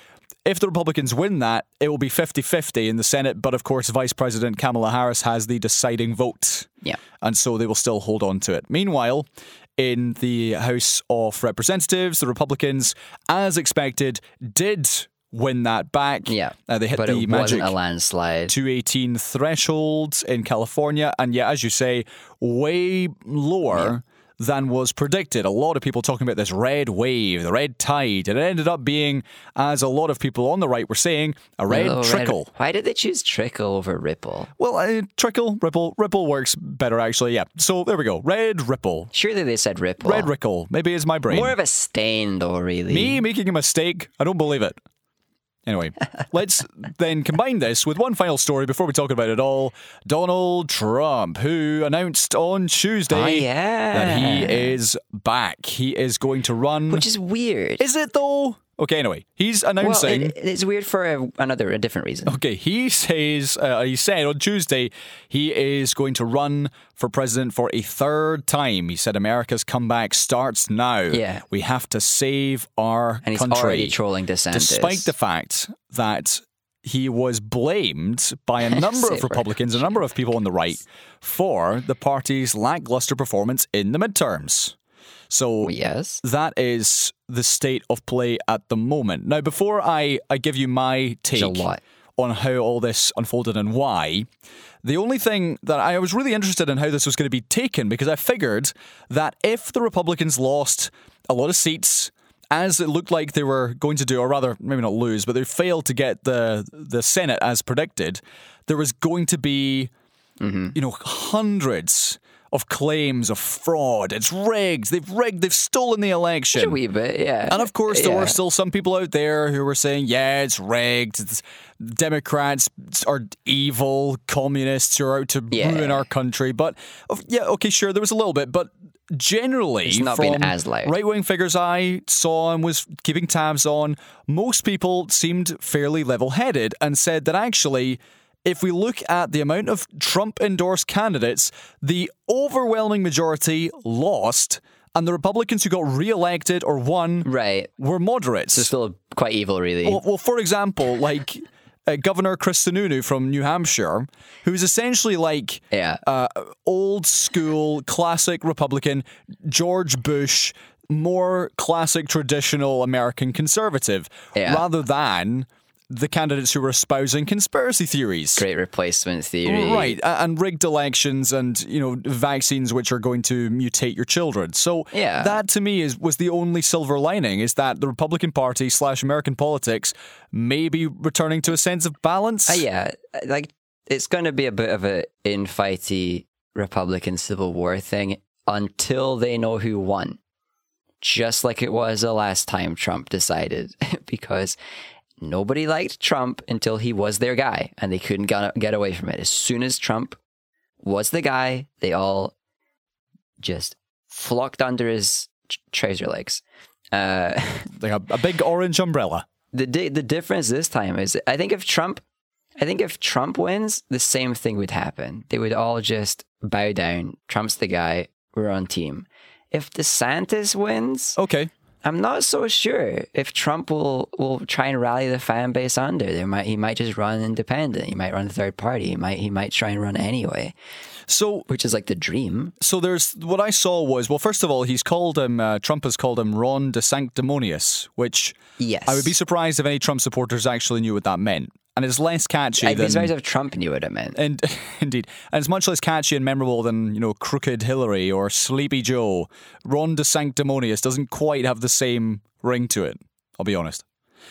if the Republicans win that, it will be 50 50 in the Senate. But of course, Vice President Kamala Harris has the deciding vote. Yeah. And so they will still hold on to it. Meanwhile, in the House of Representatives, the Republicans, as expected, did win that back. Yeah. Uh, they hit but the it magic wasn't a landslide. 218 threshold in California. And yet, as you say, way lower than was predicted. A lot of people talking about this red wave, the red tide. And it ended up being, as a lot of people on the right were saying, a red Little trickle. Why did they choose trickle over ripple? Well, uh, trickle, ripple, ripple works better actually. Yeah. So there we go. Red ripple. Surely they said ripple. Red rickle. Maybe it's my brain. More of a stain, though, really. Me making a mistake? I don't believe it. Anyway, let's then combine this with one final story before we talk about it all. Donald Trump, who announced on Tuesday Oh, yeah. that he is back. He is going to run. Which is weird. is it though? Okay, anyway, he's well, announcing. it, it's weird for a, another, a different reason. Okay, he says uh, he said on Tuesday he is going to run for president for a third time. He said America's comeback starts now. Yeah. we have to save our And he's country. already trolling DeSantis. despite the fact that he was blamed by a number of Republicans, a number of people on the right, for the party's lackluster performance in the midterms. So oh, Yes. that is the state of play at the moment. Now, before I, I give you my take lot. on how all this unfolded and why, the only thing that I was really interested in how this was going to be taken because I figured that if the Republicans lost a lot of seats, as it looked like they were going to do, or rather, maybe not lose, but they failed to get the the Senate as predicted, there was going to be, mm-hmm. you know, hundreds of claims of fraud. It's rigged. They've rigged. They've stolen the election. A wee bit, yeah. And of course, there Yeah. were still some people out there who were saying, yeah, it's rigged. It's, Democrats are evil communists who are out to Yeah. ruin our country. But yeah, okay, sure, there was a little bit. But generally, It's not from been as loud. right wing figures I saw and was keeping tabs on, most people seemed fairly level headed and said that actually, if we look at the amount of Trump endorsed candidates, the overwhelming majority lost, and the Republicans who got re elected or won Right. were moderates. It's still quite evil, really. Well, well, for example, like uh, Governor Chris Sununu from New Hampshire, who's essentially like yeah. uh, old school, classic Republican, George Bush, more classic, traditional American conservative, Yeah. rather than the candidates who were espousing conspiracy theories. Great replacement theory. Right, and rigged elections, and you know vaccines which are going to mutate your children. So Yeah. that to me is was the only silver lining is that the Republican Party slash American politics may be returning to a sense of balance. Uh, yeah, like it's going to be a bit of a infighty Republican Civil War thing until they know who won. Just like it was the last time Trump decided, because nobody liked Trump until he was their guy, and they couldn't get get away from it. As soon as Trump was the guy, they all just flocked under his tr- trouser legs. Uh, Like a, a big orange umbrella. the di- the difference this time is I think if Trump I think if Trump wins, the same thing would happen. They would all just bow down. Trump's the guy. We're on team. If DeSantis wins, Okay. I'm not so sure if Trump will will try and rally the fan base under. There might he might just run independent. He might run third party. He might he might try and run anyway, So which is like the dream. so there's what I saw was well first of all he's called him uh, Trump has called him Ron DeSanctimonious, which Yes, I would be surprised if any Trump supporters actually knew what that meant. And it's less catchy be than if Trump knew what it meant. And indeed, and it's much less catchy and memorable than you know Crooked Hillary or Sleepy Joe. Ron DeSanctimonious doesn't quite have the same ring to it. I'll be honest.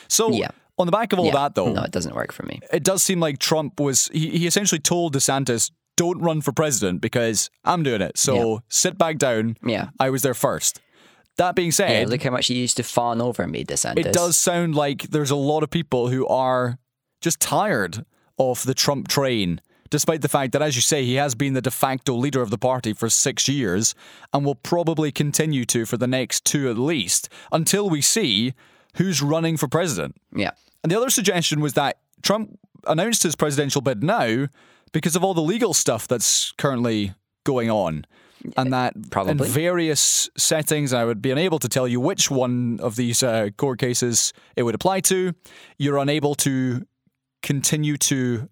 So Yeah. on the back of all Yeah. that, though, no, it doesn't work for me. it does seem like Trump was he, he essentially told DeSantis, "Don't run for president because I'm doing it. So Yeah. sit back down. Yeah. I was there first. That being said, Yeah, look how much he used to fawn over me, DeSantis. it does sound like there's a lot of people who are just tired of the Trump train, despite the fact that, as you say, he has been the de facto leader of the party for six years and will probably continue to for the next two at least until we see who's running for president. Yeah. And the other suggestion was that Trump announced his presidential bid now because of all the legal stuff that's currently going on. And that Probably. in various settings, I would be unable to tell you which one of these uh, court cases it would apply to. You're unable to continue to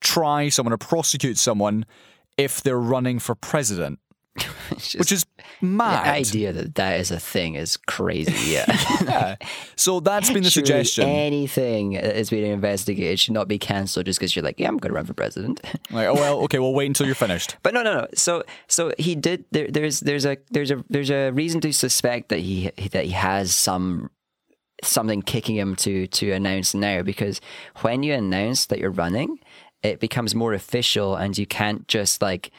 try someone or prosecute someone if they're running for president, just- which is the mad. idea that that is a thing is crazy. Yeah. Yeah. So that's been the Surely suggestion. Anything that is being investigated should not be cancelled just because you're like, yeah, I'm going to run for president. Like, oh well, okay, well wait until you're finished. But no, no, no. So, so he did. There, there's, there's a, there's a, there's a reason to suspect that he that he has some something kicking him to to announce now because when you announce that you're running, it becomes more official, and you can't just like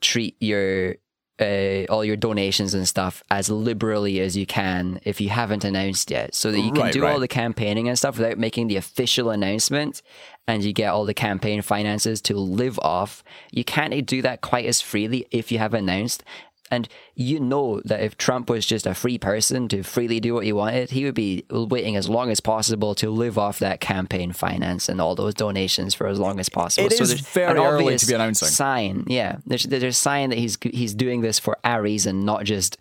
treat your uh, all your donations and stuff as liberally as you can if you haven't announced yet, so that you can Right, do all the campaigning and stuff without making the official announcement, and you get all the campaign finances to live off. You can't do that quite as freely if you have announced. And you know that if Trump was just a free person to freely do what he wanted, he would be waiting as long as possible to live off that campaign finance and all those donations for as long as possible. It is there's very an early to obvious be announcing. Sign, yeah. There's there's a sign that he's he's doing this for a reason, not just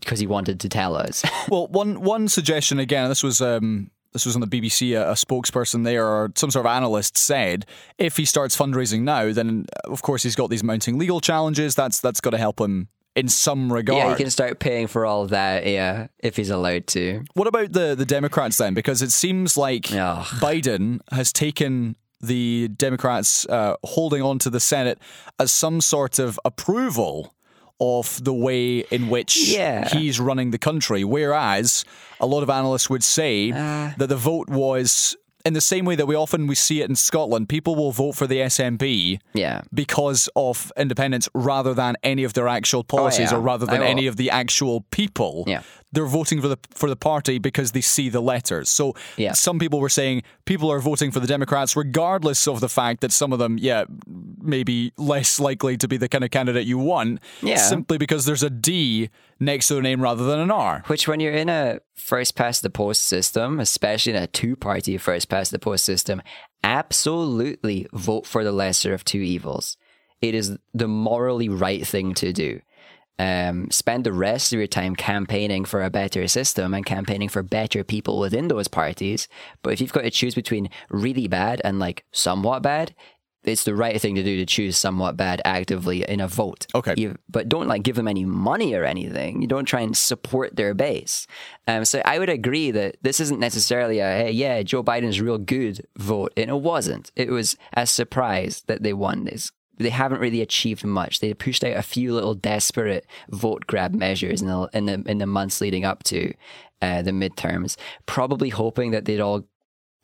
because he wanted to tell us. Well, one one suggestion again. This was um, this was on the BBC. A, a spokesperson there or some sort of analyst said, if he starts fundraising now, then of course he's got these mounting legal challenges. That's that's got to help him in some regard. yeah, he can start paying for all of that. Yeah, if he's allowed to. What about the the Democrats then? Because it seems like Ugh. Biden has taken the Democrats uh, holding on to the Senate as some sort of approval of the way in which Yeah. he's running the country. Whereas a lot of analysts would say Uh. that the vote was in the same way that we often we see it in Scotland. People will vote for the SNP Yeah. because of independence rather than any of their actual oh, policies Oh, yeah. or rather than oh. any of the actual people Yeah. They're voting for the for the party because they see the letters. So Yeah. some people were saying people are voting for the Democrats regardless of the fact that some of them, yeah, maybe less likely to be the kind of candidate you want. Yeah. Simply because there's a D next to the name rather than an R. Which, when you're in a first past the post system, especially in a two party first past the post system, absolutely vote for the lesser of two evils. It is the morally right thing to do. Um, spend the rest of your time campaigning for a better system and campaigning for better people within those parties. But if you've got to choose between really bad and like somewhat bad, it's the right thing to do to choose somewhat bad actively in a vote. Okay. You, but don't like give them any money or anything. You don't try and support their base. Um, so I would agree that this isn't necessarily a hey, yeah, Joe Biden's real good vote, and it wasn't. It was a surprise that they won this. They haven't really achieved much. They pushed out a few little desperate vote grab measures in the in the in the months leading up to uh, the midterms, probably hoping that they'd all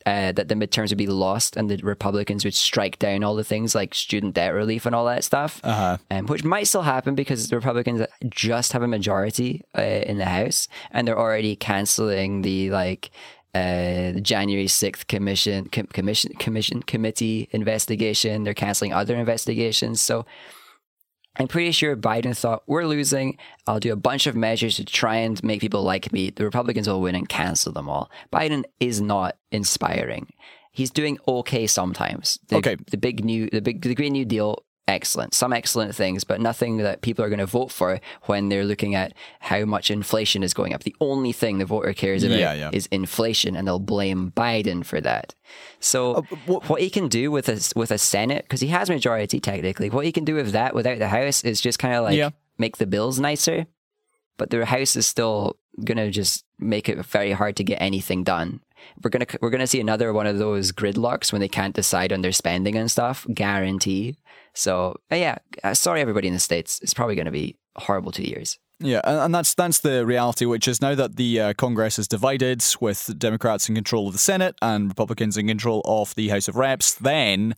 uh, that the midterms would be lost and the Republicans would strike down all the things like student debt relief and all that stuff, Uh-huh. um, which might still happen because the Republicans just have a majority uh, in the House and they're already canceling the like uh, the January sixth commission com- commission commission committee investigation. They're canceling other investigations, so. I'm pretty sure Biden thought we're losing. I'll do a bunch of measures to try and make people like me. The Republicans will win and cancel them all. Biden is not inspiring. He's doing okay sometimes. The, Okay. The big new, the big, the Green New Deal, excellent. Some excellent things, but nothing that people are going to vote for when they're looking at how much inflation is going up. The only thing the voter cares about Yeah, yeah. is inflation, and they'll blame Biden for that. So uh, wh- what he can do with a with a Senate, because he has majority technically, what he can do with that without the House is just kind of like Yeah. make the bills nicer, but the House is still gonna just make it very hard to get anything done. We're gonna we're gonna see another one of those gridlocks when they can't decide on their spending and stuff. Guarantee. So yeah, uh, sorry everybody in the states. It's probably gonna be horrible two years. Yeah, and, that's that's the reality, which is now that the uh, Congress is divided, with Democrats in control of the Senate and Republicans in control of the House of Reps, then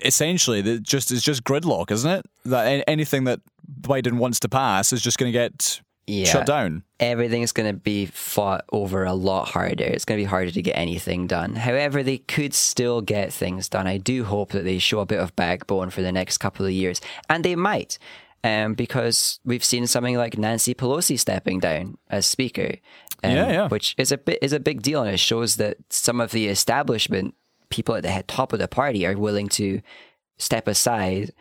essentially it just it's just gridlock, isn't it? That anything that Biden wants to pass is just going to get Yeah. shut down. everything's going to be fought over a lot harder. It's going to be harder to get anything done. However, they could still get things done. I do hope that they show a bit of backbone for the next couple of years, and they might. Um, because we've seen something like Nancy Pelosi stepping down as speaker, um, Yeah, yeah. which is a bit is a big deal, and it shows that some of the establishment people at the head top of the party are willing to step aside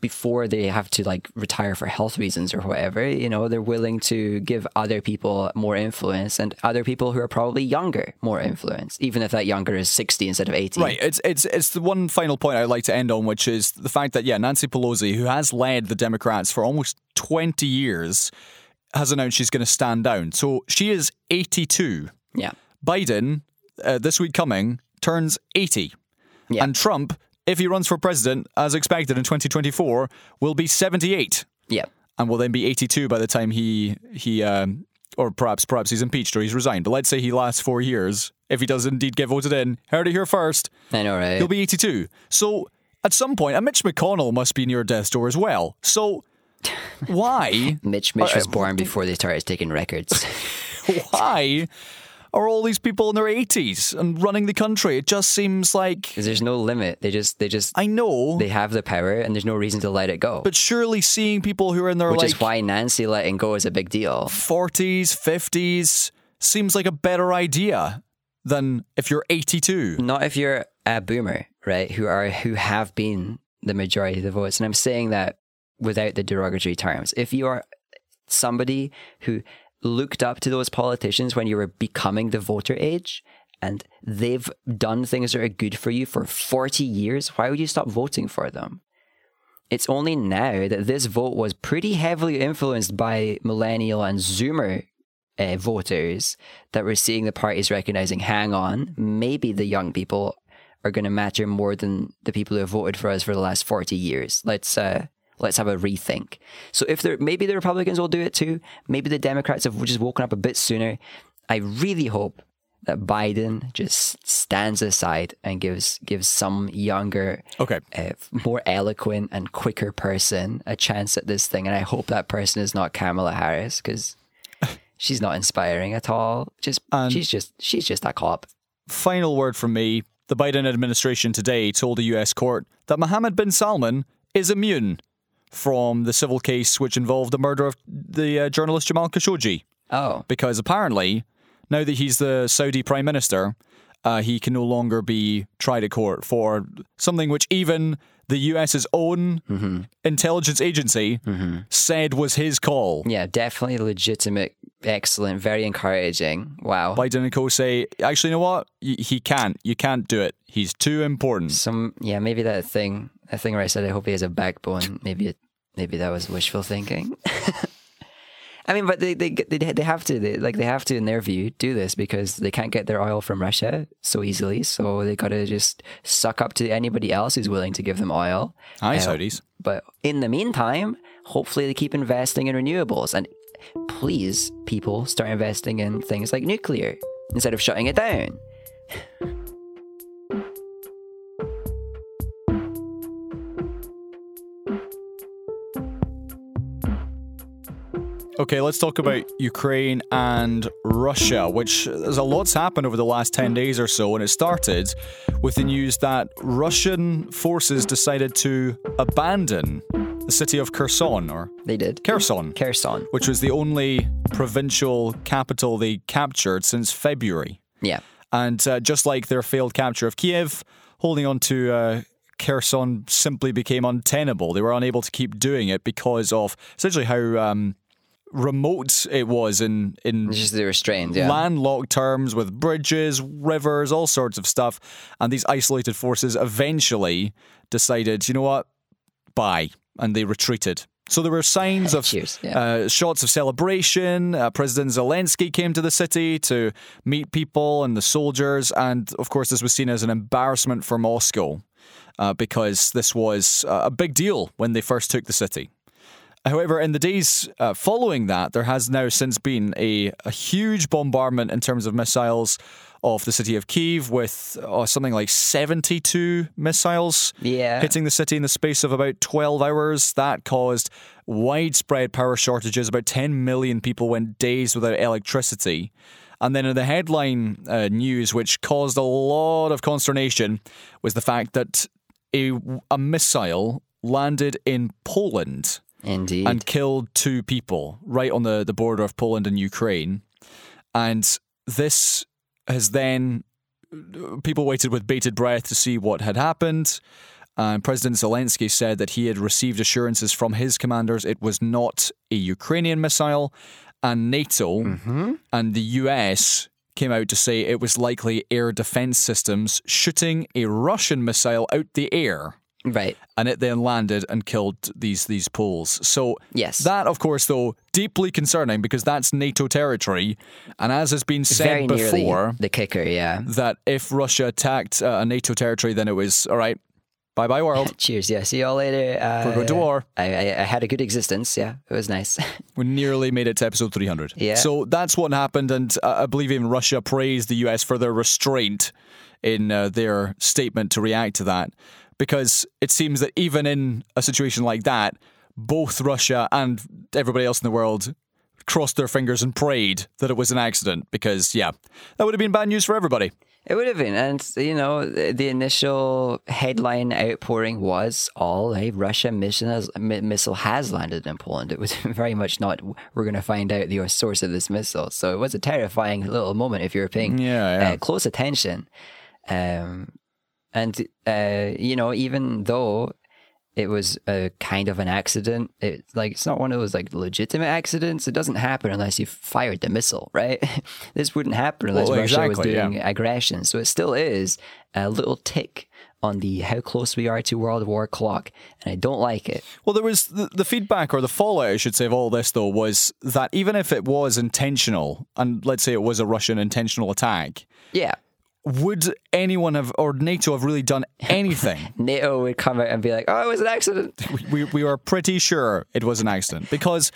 before they have to like retire for health reasons or whatever, you know, they're willing to give other people more influence and other people who are probably younger more influence, even if that younger is 60 instead of 80. Right. It's it's it's the one final point I'd like to end on, which is the fact that yeah, Nancy Pelosi, who has led the Democrats for almost twenty years, has announced she's going to stand down. So she is eighty-two. Yeah. Biden, uh, this week coming, turns 80. Yeah. And Trump, if he runs for president, as expected in 2024, will be 78 Yeah. and will then be 82 by the time he, he um, or perhaps perhaps he's impeached or he's resigned. But let's say he lasts four years. If he does indeed get voted in, heard it here first, I know, right? he'll be 82. So at some point, and Mitch McConnell must be near death's door as well. So why, Mitch Mitch was Uh, born before they started taking records. why are all these people in their 80s and running the country? It just seems like Because there's no limit. They just they just I know, they have the power and there's no reason to let it go. but surely seeing people who are in their which like is why Nancy letting go is a big deal. 40s, 50s seems like a better idea than if you're 82. Not if you're a boomer, right? Who are who have been the majority of the votes. And I'm saying that without the derogatory terms. If you are somebody who looked up to those politicians when you were becoming the voter age and they've done things that are good for you for 40 years, why would you stop voting for them? It's only now that this vote was pretty heavily influenced by millennial and Zoomer uh, voters that we're seeing the parties recognizing, hang on, maybe the young people are going to matter more than the people who have voted for us for the last 40 years. Let's uh, let's have a rethink. So if there, maybe the Republicans will do it too. Maybe the Democrats have just woken up a bit sooner. I really hope that Biden just stands aside and gives gives some younger, Okay. uh, more eloquent and quicker person a chance at this thing. And I hope that person is not Kamala Harris because She's not inspiring at all. Just And- she's just she's just a cop. Final word from me. The Biden administration today told a US court that Mohammed bin Salman is immune from the civil case which involved the murder of the uh, journalist Jamal Khashoggi. Oh, Because apparently, now that he's the Saudi prime minister, uh, he can no longer be tried at court for something which even the US's own intelligence agency said was his call. yeah, definitely legitimate, excellent, very encouraging. Wow. Biden and co say, actually, you know what? Y- He can't. You can't do it. He's too important. Some yeah, maybe that thing, that thing where I said I hope he has a backbone. Maybe it, maybe that was wishful thinking. I mean, but they they they, they have to they, like they have to in their view do this because they can't get their oil from Russia so easily. So they got to just suck up to anybody else who's willing to give them oil. Hi, Uh, Saudis. But in the meantime, hopefully they keep investing in renewables and please, people start investing in things like nuclear instead of shutting it down. Okay, let's talk about Ukraine and Russia, which there's a lot's happened over the last 10 days or so, and it started with the news that Russian forces decided to abandon the city of Kherson, or They did. Kherson, Kherson. which was the only provincial capital they captured since February. Yeah. And uh, just like their failed capture of Kiev, holding on to uh, Kherson simply became untenable. They were unable to keep doing it because of essentially how um, remote it was in in just the restrained, yeah. landlocked terms with bridges, rivers, all sorts of stuff. And these isolated forces eventually decided, you know what, bye, and they retreated. So there were signs of Cheers, yeah. uh, shots of celebration. Uh, President Zelensky came to the city to meet people and the soldiers, and of course, this was seen as an embarrassment for Moscow uh, because this was uh, a big deal when they first took the city. However, in the days uh, following that, there has now since been a, a huge bombardment in terms of missiles of the city of Kiev, with uh, something like 72 missiles Yeah. hitting the city in the space of about 12 hours. That caused widespread power shortages. About 10 million people went days without electricity. And then in the headline uh, news, which caused a lot of consternation, was the fact that a, a missile landed in Poland Indeed. and killed two people right on the, the border of Poland and Ukraine. And this has then, people waited with bated breath to see what had happened. And President Zelensky said that he had received assurances from his commanders it was not a Ukrainian missile. And NATO mm-hmm. and the US came out to say it was likely air defense systems shooting a Russian missile out the air right. and it then landed and killed these these Poles. So Yes. that of course though deeply concerning because that's NATO territory, and as has been said Very before, the kicker, yeah. that if Russia attacked uh, a NATO territory, then it was all right. Bye bye world. Cheers. Yeah. See y'all later. Uh, We're going to war. I, I, I had a good existence. Yeah. It was nice. We nearly made it to episode 300. Yeah. So that's what happened, and uh, I believe even Russia praised the US for their restraint in uh, their statement to react to that, because it seems that even in a situation like that, both Russia and everybody else in the world crossed their fingers and prayed that it was an accident, because yeah, that would have been bad news for everybody. It would have been, and you know, the initial headline outpouring was all a Russia missile has, mi- missile has landed in Poland. It was very much not. We're going to find out the source of this missile. So it was a terrifying little moment if you were paying Yeah, yeah. Uh, close attention. Um, and uh, you know, even though it was a kind of an accident. It like it's not one of those like legitimate accidents. It doesn't happen unless you fired the missile, right? this wouldn't happen unless Well, Russia was exactly, yeah. doing aggression. So it still is a little tick on the how close we are to World War clock, and I don't like it. Well, there was the, the feedback or the fallout, I should say, of all this, though, was that even if it was intentional, and let's say it was a Russian intentional attack, Yeah. Would anyone have, or NATO have really done anything? NATO would come out and be like, "Oh, it was an accident." we, we are pretty sure it was an accident because.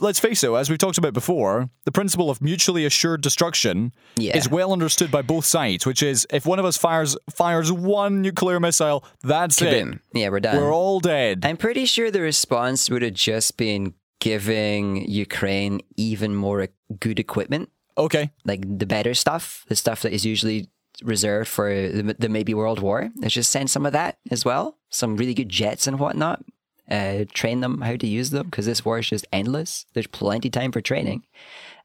Let's face it, as we've talked about before, the principle of mutually assured destruction Yeah. is well understood by both sides, which is if one of us fires fires one nuclear missile, that's it. Yeah, we're done. We're all dead. I'm pretty sure the response would have just been giving Ukraine even more good equipment, Okay. like the better stuff, the stuff that is usually reserved for the, the maybe World War. Let's just send some of that as well. Some really good jets and whatnot. Uh, train them how to use them because this war is just endless. There's plenty time for training.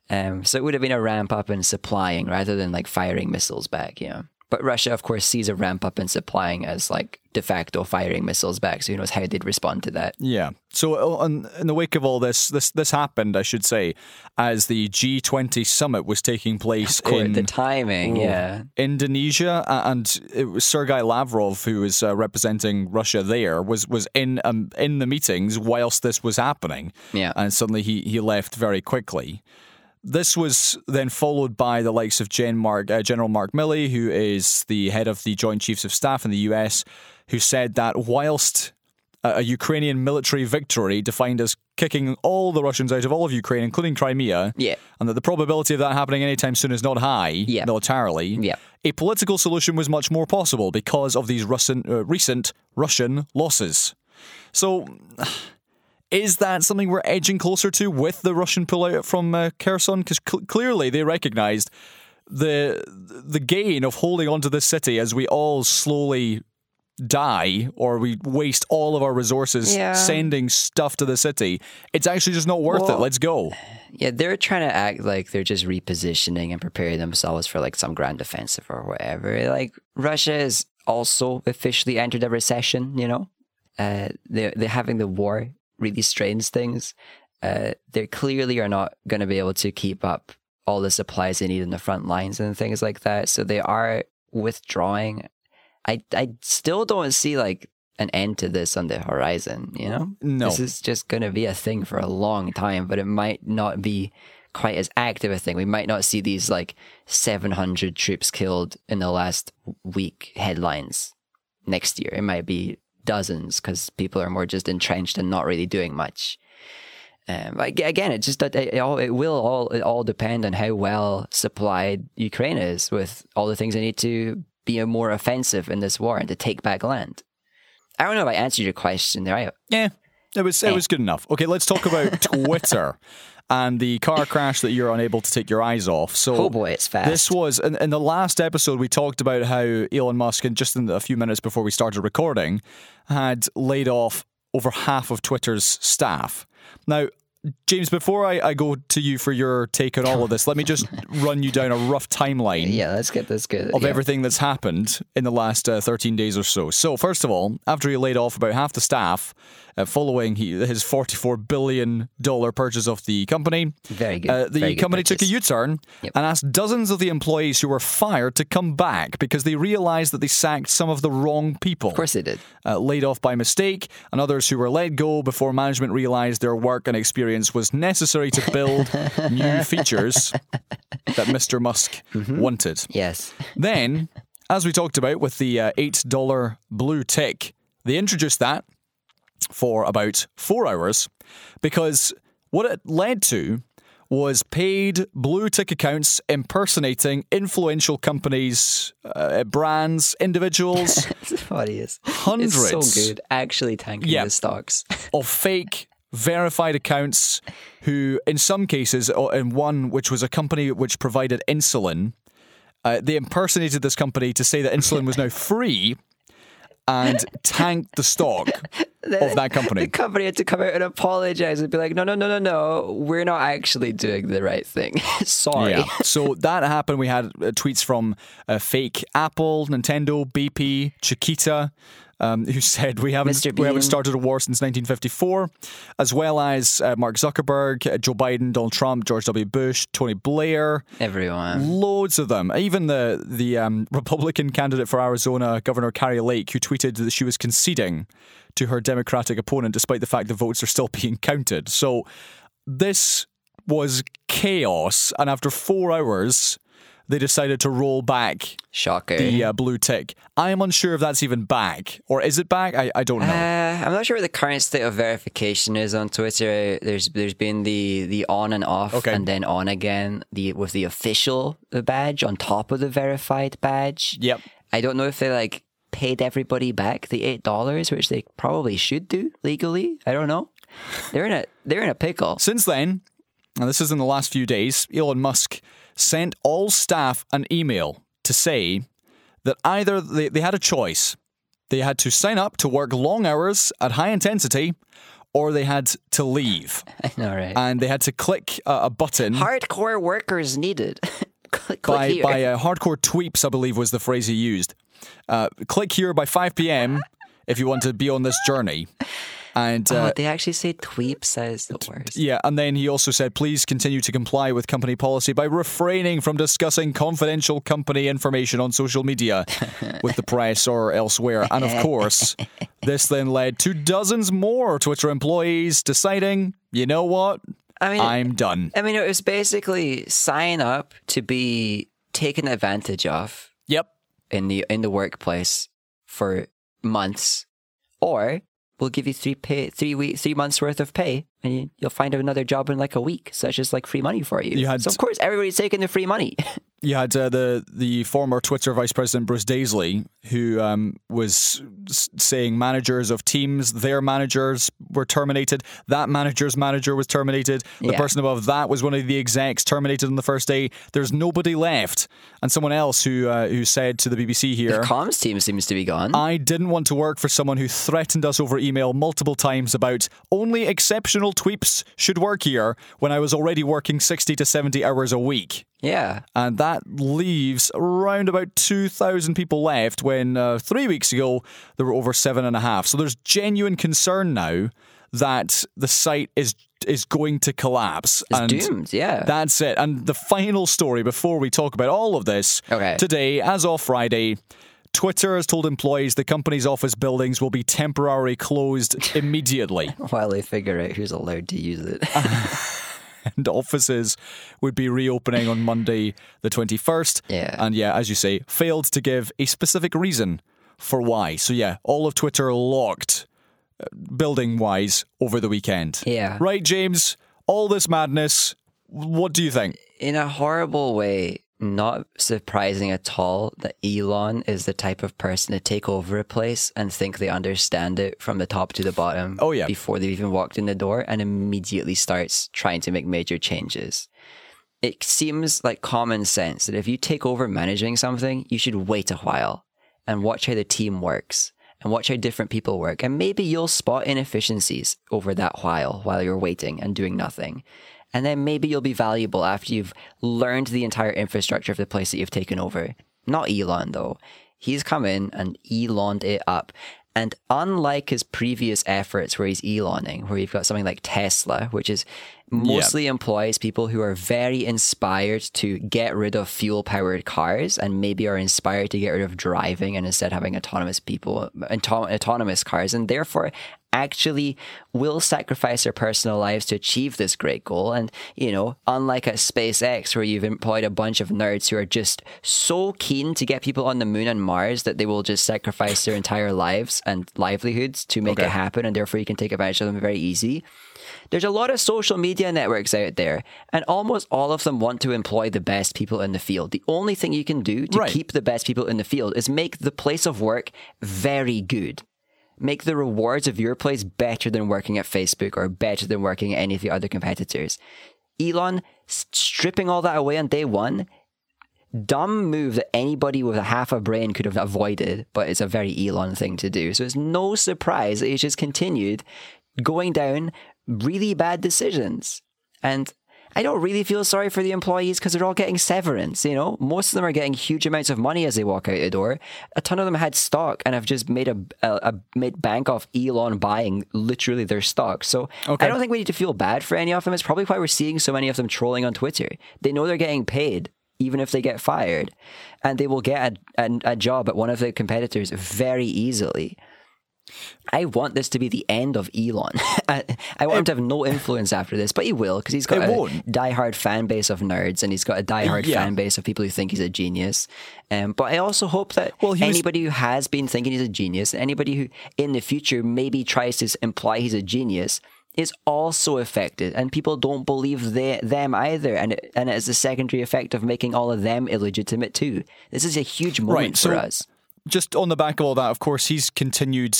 Um, so it would have been a ramp up in supplying rather than like firing missiles back, you know. But Russia, of course, sees a ramp up in supplying as like de facto firing missiles back. So who knows how they'd respond to that. Yeah. So on, in the wake of all this, this this happened, I should say, as the G20 summit was taking place course, in the timing, yeah. Indonesia, and it was Sergei Lavrov, who was uh, representing Russia there, was was in um, in the meetings whilst this was happening. Yeah. and suddenly he he left very quickly. This was then followed by the likes of Gen Mark, uh, General Mark Milley, who is the head of the Joint Chiefs of Staff in the US, who said that whilst a, Ukrainian military victory defined as kicking all the Russians out of all of Ukraine, including Crimea, Yeah. and that the probability of that happening anytime soon is not high Yeah. militarily, Yeah. a political solution was much more possible because of these Russian, uh, recent Russian losses. So, is that something we're edging closer to with the Russian pullout from uh, Kherson? Because cl- clearly they recognized the the gain of holding onto this city as we all slowly die or we waste all of our resources Yeah. sending stuff to the city. It's actually just not worth it. Let's go. Yeah, they're trying to act like they're just repositioning and preparing themselves for like some grand offensive or whatever. Like Russia has also officially entered a recession. You know, uh, they they're having the war really strains things. Uh, they clearly are not going to be able to keep up all the supplies they need in the front lines and things like that. So they are withdrawing. I I still don't see like an end to this on the horizon. You know, No. this is just going to be a thing for a long time, but it might not be quite as active a thing. We might not see these like 700 troops killed in the last week headlines next year. It might be dozens because people are more just entrenched and not really doing much. Um, again, it just that it, it all it will all it all depend on how well supplied Ukraine is with all the things they need to be a more offensive in this war and to take back land. I don't know if I answered your question there. I, Yeah, it was it Eh. was good enough. Okay, let's talk about Twitter and the car crash that you're unable to take your eyes off. So, Oh boy, it's fast. This was in, in the last episode. We talked about how Elon Musk, and just in a few minutes before we started recording, had laid off over half of Twitter's staff. Now. James, before I, I go to you for your take on all of this, let me just run you down a rough timeline yeah, let's get this good. of yeah. everything that's happened in the last uh, 13 days or so. So, first of all, after he laid off about half the staff, uh, following he, his $44 billion purchase of the company, Very good. uh, the Very good company took a U turn Yep. and asked dozens of the employees who were fired to come back because they realized that they sacked some of the wrong people. Of course they did. Uh, laid off by mistake, and others who were let go before management realized their work and experience was necessary to build new features that Mr. Musk Mm-hmm. wanted. Yes. Then, as we talked about with the uh, $8 blue tick, they introduced that for about four hours because what it led to was paid blue tick accounts impersonating influential companies, uh, brands, individuals, It's funny. It's, hundreds it's so good. Actually tanking Yeah. the stocks. of fake verified accounts who in some cases or in one which was a company which provided insulin uh, they impersonated this company to say that insulin was now free and tanked the stock of that company. The company company had to come out and apologize and be like, no, no, no, no, no. We're not actually doing the right thing. Sorry. yeah so that happened we had uh, tweets from uh, fake apple nintendo bp chiquita um, who said we haven't we haven't started a war since 1954, as well as uh, Mark Zuckerberg, uh, Joe Biden, Donald Trump, George W. Bush, Tony Blair, Everyone. loads of them. Even the the um, Republican candidate for Arizona, Governor Kari Lake, who tweeted that she was conceding to her Democratic opponent, despite the fact the votes are still being counted. So this was chaos, and after four hours. They decided to roll back Shocker. the uh, blue tick. I am unsure if that's even back, or is it back? I, I don't know. Uh, I'm not sure what the current state of verification is on Twitter. There's there's been the the on and off, Okay. and then on again. The with the official badge on top of the verified badge. Yep. I don't know if they like paid everybody back the eight dollars, which they probably should do legally. I don't know. they're in a they're in a pickle. Since then, and this is in the last few days, Elon Musk sent all staff an email to say that either they, they had a choice. They had to sign up to work long hours at high intensity, or they had to leave. I know, right? And they had to click a, a button Hardcore workers needed. click, click by, here. by uh, hardcore tweeps, I believe was the phrase he used. Uh, click here by 5 p.m. if you want to be on this journey. And uh, oh, they actually say tweep says the worst. Yeah, and then he also said, please continue to comply with company policy by refraining from discussing confidential company information on social media with the press or elsewhere. And of course, this then led to dozens more Twitter employees deciding, you know what? I mean, I'm done. I mean, it was basically sign up to be taken advantage of Yep. in the in the workplace for months, or we'll give you three pay three week three months worth of pay, and you, you'll find another job in like a week. So that's just like free money for you. You had- so of course everybody's taking the free money. You had uh, the the former Twitter vice president Bruce Daisley, who um, was saying managers of teams, their managers were terminated. That manager's manager was terminated. The Yeah. person above that was one of the execs terminated on the first day. There's nobody left. And someone else who uh, who said to the BBC here. the Comms team seems to be gone. I didn't want to work for someone who threatened us over email multiple times about only exceptional tweeps should work here when I was already working 60 to 70 hours a week yeah, and that leaves around about 2,000 people left when uh, three weeks ago there were over seven and a half. So there's genuine concern now that the site is is going to collapse. it's and doomed. Yeah, That's it. And the final story before we talk about all of this Okay. today, as of Friday. Twitter has told employees the company's office buildings will be temporarily closed immediately. while they figure out who's allowed to use it. and offices would be reopening on Monday, the 21st. Yeah. And yeah, as you say, failed to give a specific reason for why. So yeah, all of Twitter locked uh, building wise over the weekend. Yeah. Right, James? All this madness. What do you think? in a horrible way, not surprising at all that Elon is the type of person to take over a place and think they understand it from the top to the bottom. Oh, yeah. Before they've even walked in the door and immediately starts trying to make major changes. It seems like common sense that if you take over managing something, you should wait a while and watch how the team works and watch how different people work. And maybe you'll spot inefficiencies over that while, while you're waiting and doing nothing. And then maybe you'll be valuable after you've learned the entire infrastructure of the place that you've taken over. Not Elon, though. He's come in and Eloned it up. And unlike his previous efforts where he's Eloning, where you've got something like Tesla, which is mostly employs people who are very inspired to get rid of fuel powered cars and maybe are inspired to get rid of driving and instead having autonomous people, auto- autonomous cars, and therefore actually will sacrifice their personal lives to achieve this great goal. And, you know, unlike at SpaceX, where you've employed a bunch of nerds who are just so keen to get people on the moon and Mars that they will just sacrifice their entire lives and livelihoods to make Okay. it happen. And therefore you can take advantage of them very easy. There's a lot of social media networks out there, and almost all of them want to employ the best people in the field. The only thing you can do to Right. keep the best people in the field is make the place of work very good. Make the rewards of your place better than working at Facebook or better than working at any of the other competitors. Elon stripping all that away on day one, dumb move that anybody with a half a brain could have avoided, but it's a very Elon thing to do. So it's no surprise that he's just continued going down really bad decisions. And I don't really feel sorry for the employees because they're all getting severance, you know? Most of them are getting huge amounts of money as they walk out the door. A ton of them had stock and have just made a, a, a made bank off Elon buying literally their stock. So Okay. I don't think we need to feel bad for any of them. It's probably why we're seeing so many of them trolling on Twitter. They know they're getting paid even if they get fired, and they will get a, a, a job at one of the competitors very easily. I want this to be the end of Elon. I, I want him to have no influence after this, but he will because he's got a won't. diehard fan base of nerds and he's got a diehard Yeah. fan base of people who think he's a genius. Um, but I also hope that Well, he was- anybody who has been thinking he's a genius, anybody who in the future maybe tries to imply he's a genius, is also affected, and people don't believe they, them either, and it, and it is a secondary effect of making all of them illegitimate too. This is a huge moment Right, for us. just on the back of all that, of course, he's continued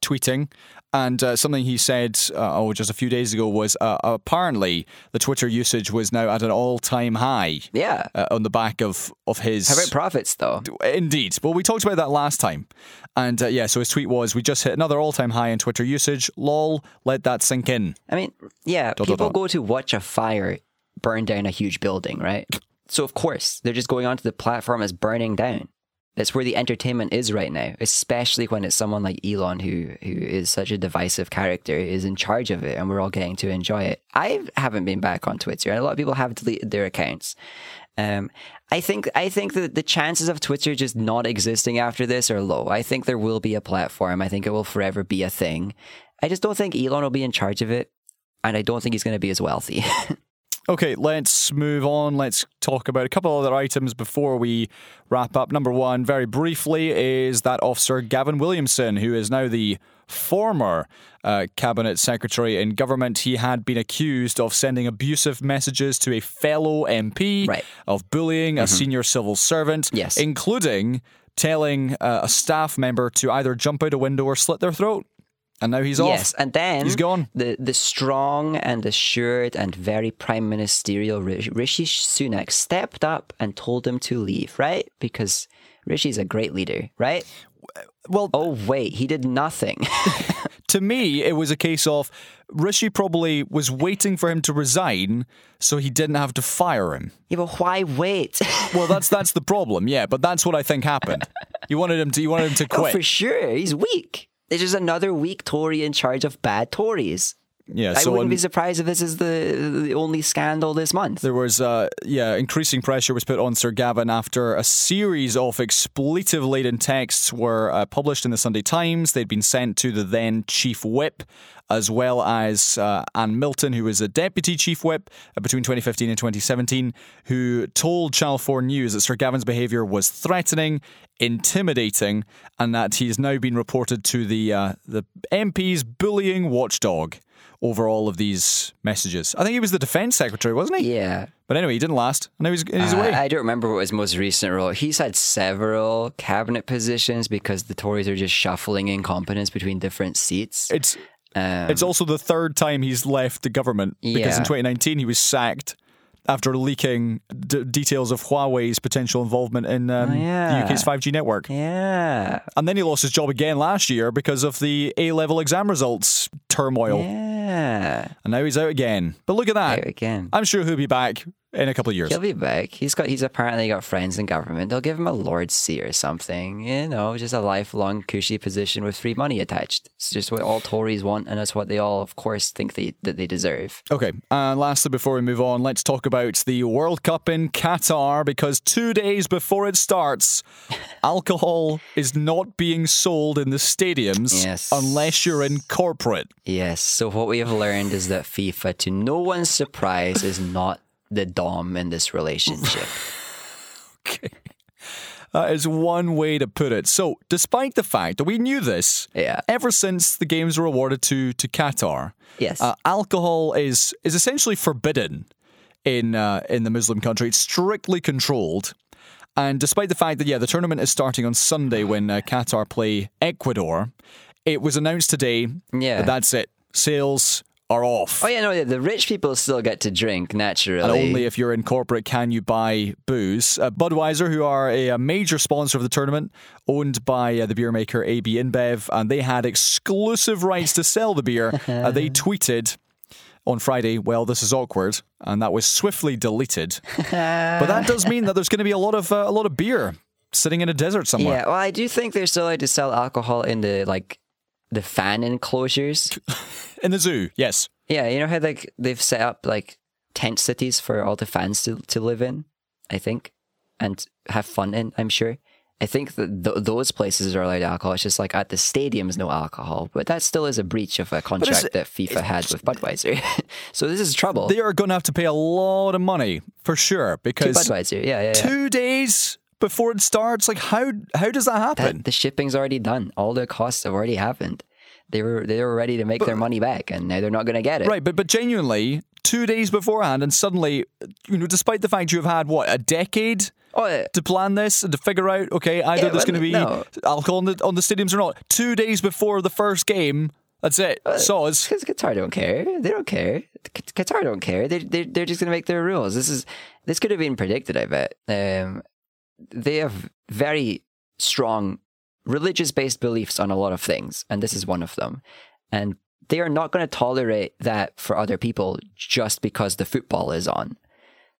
tweeting And uh, something he said, uh, oh, just a few days ago was uh, apparently the Twitter usage was now at an all-time high. Yeah. Uh, on the back of of his. How about profits though? Indeed. Well, we talked about that last time. And uh, yeah, so his tweet was, "We just hit another all-time high in Twitter usage. Lol, let that sink in." I mean, yeah, dot, people dot. go to watch a fire burn down a huge building, right? So of course they're just going onto the platform as burning down. That's where the entertainment is right now, especially when it's someone like Elon who who is such a divisive character is in charge of it, and we're all getting to enjoy it. I haven't been back on Twitter, and a lot of people have deleted their accounts. Um, I think I think that the chances of Twitter just not existing after this are low. I think there will be a platform. I think it will forever be a thing. I just don't think Elon will be in charge of it, and I don't think he's going to be as wealthy. Okay, let's move on. Let's talk about a couple other items before we wrap up. Number one, very briefly, is that officer Gavin Williamson, who is now the former uh, cabinet secretary in government. He had been accused of sending abusive messages to a fellow MP, Right. of bullying a senior civil servant, Yes. including telling uh, a staff member to either jump out a window or slit their throat. And now he's off. Yes, and then He's gone. The the strong and assured and very prime ministerial Rishi Sunak stepped up and told him to leave, right? Because Rishi's a great leader, right? Well, Oh wait, he did nothing. to me, it was a case of Rishi probably was waiting for him to resign so he didn't have to fire him. yeah, but why wait? Well, that's that's the problem, yeah. But that's what I think happened. You wanted him to. You wanted him to oh, quit. for sure, he's weak. There's just another weak Tory in charge of bad Tories. Yeah. I So wouldn't um, be surprised if this is the the only scandal this month. there was, uh, yeah, increasing pressure was put on Sir Gavin after a series of expletive-laden texts were uh, published in the Sunday Times. They'd been sent to the then chief whip, as well as uh, Anne Milton, who was a deputy chief whip uh, between 2015 and 2017, who told Channel 4 News that Sir Gavin's behaviour was threatening, intimidating, and that he has now been reported to the uh, the MP's bullying watchdog over all of these messages. I think he was the defence secretary, wasn't he? Yeah. But anyway, he didn't last. And now he's, he's away. I, don't remember what his most recent role. He's had several cabinet positions because the Tories are just shuffling incompetence between different seats. it's Um, it's also the third time he's left the government because in 2019 he was sacked after leaking d- details of Huawei's potential involvement in um, Oh, yeah. the UK's 5G network. yeah. And then he lost his job again last year because of the A level exam results turmoil. Yeah. And now he's out again. But look at that. Out again. I'm sure he'll be back in a couple of years. He'll be back. He's got. He's apparently got friends in government. They'll give him a lord seat or something. You know, just a lifelong cushy position with free money attached. It's just what all Tories want, and that's what they all, of course, think they that they deserve. Okay, and lastly, before we move on, let's talk about the World Cup in Qatar because two days before it starts, alcohol is not being sold in the stadiums Yes. unless you're in corporate. Yes. So what we have learned is that FIFA, to no one's surprise, is not the dom in this relationship. Okay. That is one way to put it. So, despite the fact that we knew this Yeah. ever since the games were awarded to, to Qatar, Yes. uh, alcohol is is essentially forbidden in uh, in the Muslim country. It's strictly controlled. And despite the fact that yeah, the tournament is starting on Sunday when uh, Qatar play Ecuador, it was announced today Yeah. that that's it. Sales are off. oh yeah, no, the rich people still get to drink naturally. And only if you're in corporate can you buy booze. Uh, Budweiser, who are a, a major sponsor of the tournament, owned by uh, the beer maker AB InBev, and they had exclusive rights to sell the beer. uh, they tweeted on Friday, well, this is awkward, and that was swiftly deleted. but that does mean that there's going to be a lot of uh, a lot of beer sitting in a desert somewhere. Yeah, well, I do think they're still allowed to sell alcohol in the like the fan enclosures. In the zoo, yes. Yeah, you know how like they've set up like tent cities for all the fans to to live in, I think, and have fun in. I'm sure. I think that th- those places are allowed alcohol. It's just like at the stadiums, no alcohol. But that still is a breach of a contract that FIFA had with Budweiser. so this is trouble. They are going to have to pay a lot of money for sure to because Budweiser, yeah, yeah, yeah. two days before it starts, like how how does that happen? That, the shipping's already done. All the costs have already happened. They were they were ready to make their money back, and now they're not going to get it. Right, but but genuinely, two days beforehand, and suddenly, you know, despite the fact you've had what a decade Oh, to plan this and to figure out, okay, either Yeah, there's going to be no. alcohol on the, on the stadiums or not. Two days before the first game, That's it. Soz. Because Qatar don't care. They don't care. Qatar don't care. They they they're just gonna make their rules. This is this could have been predicted. I bet. Um, they have very strong religious based beliefs on a lot of things, and this is one of them. And they are not going to tolerate that for other people just because the football is on.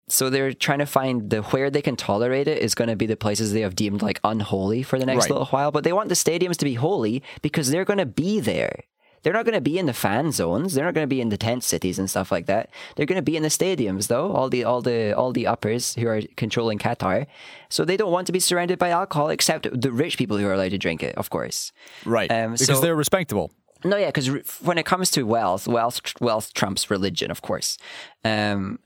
So they're trying to find the where they can tolerate it is going to be the places they have deemed like unholy for the next Right. little while. But they want the stadiums to be holy because they're going to be there. They're not going to be in the fan zones. They're not going to be in the tent cities and stuff like that. They're going to be in the stadiums though. All the all the all the uppers who are controlling Qatar. So they don't want to be surrounded by alcohol except the rich people who are allowed to drink it, of course. Right. Um, because so- they're respectable. No, yeah, because when it comes to wealth, wealth wealth trumps religion, of course. Um,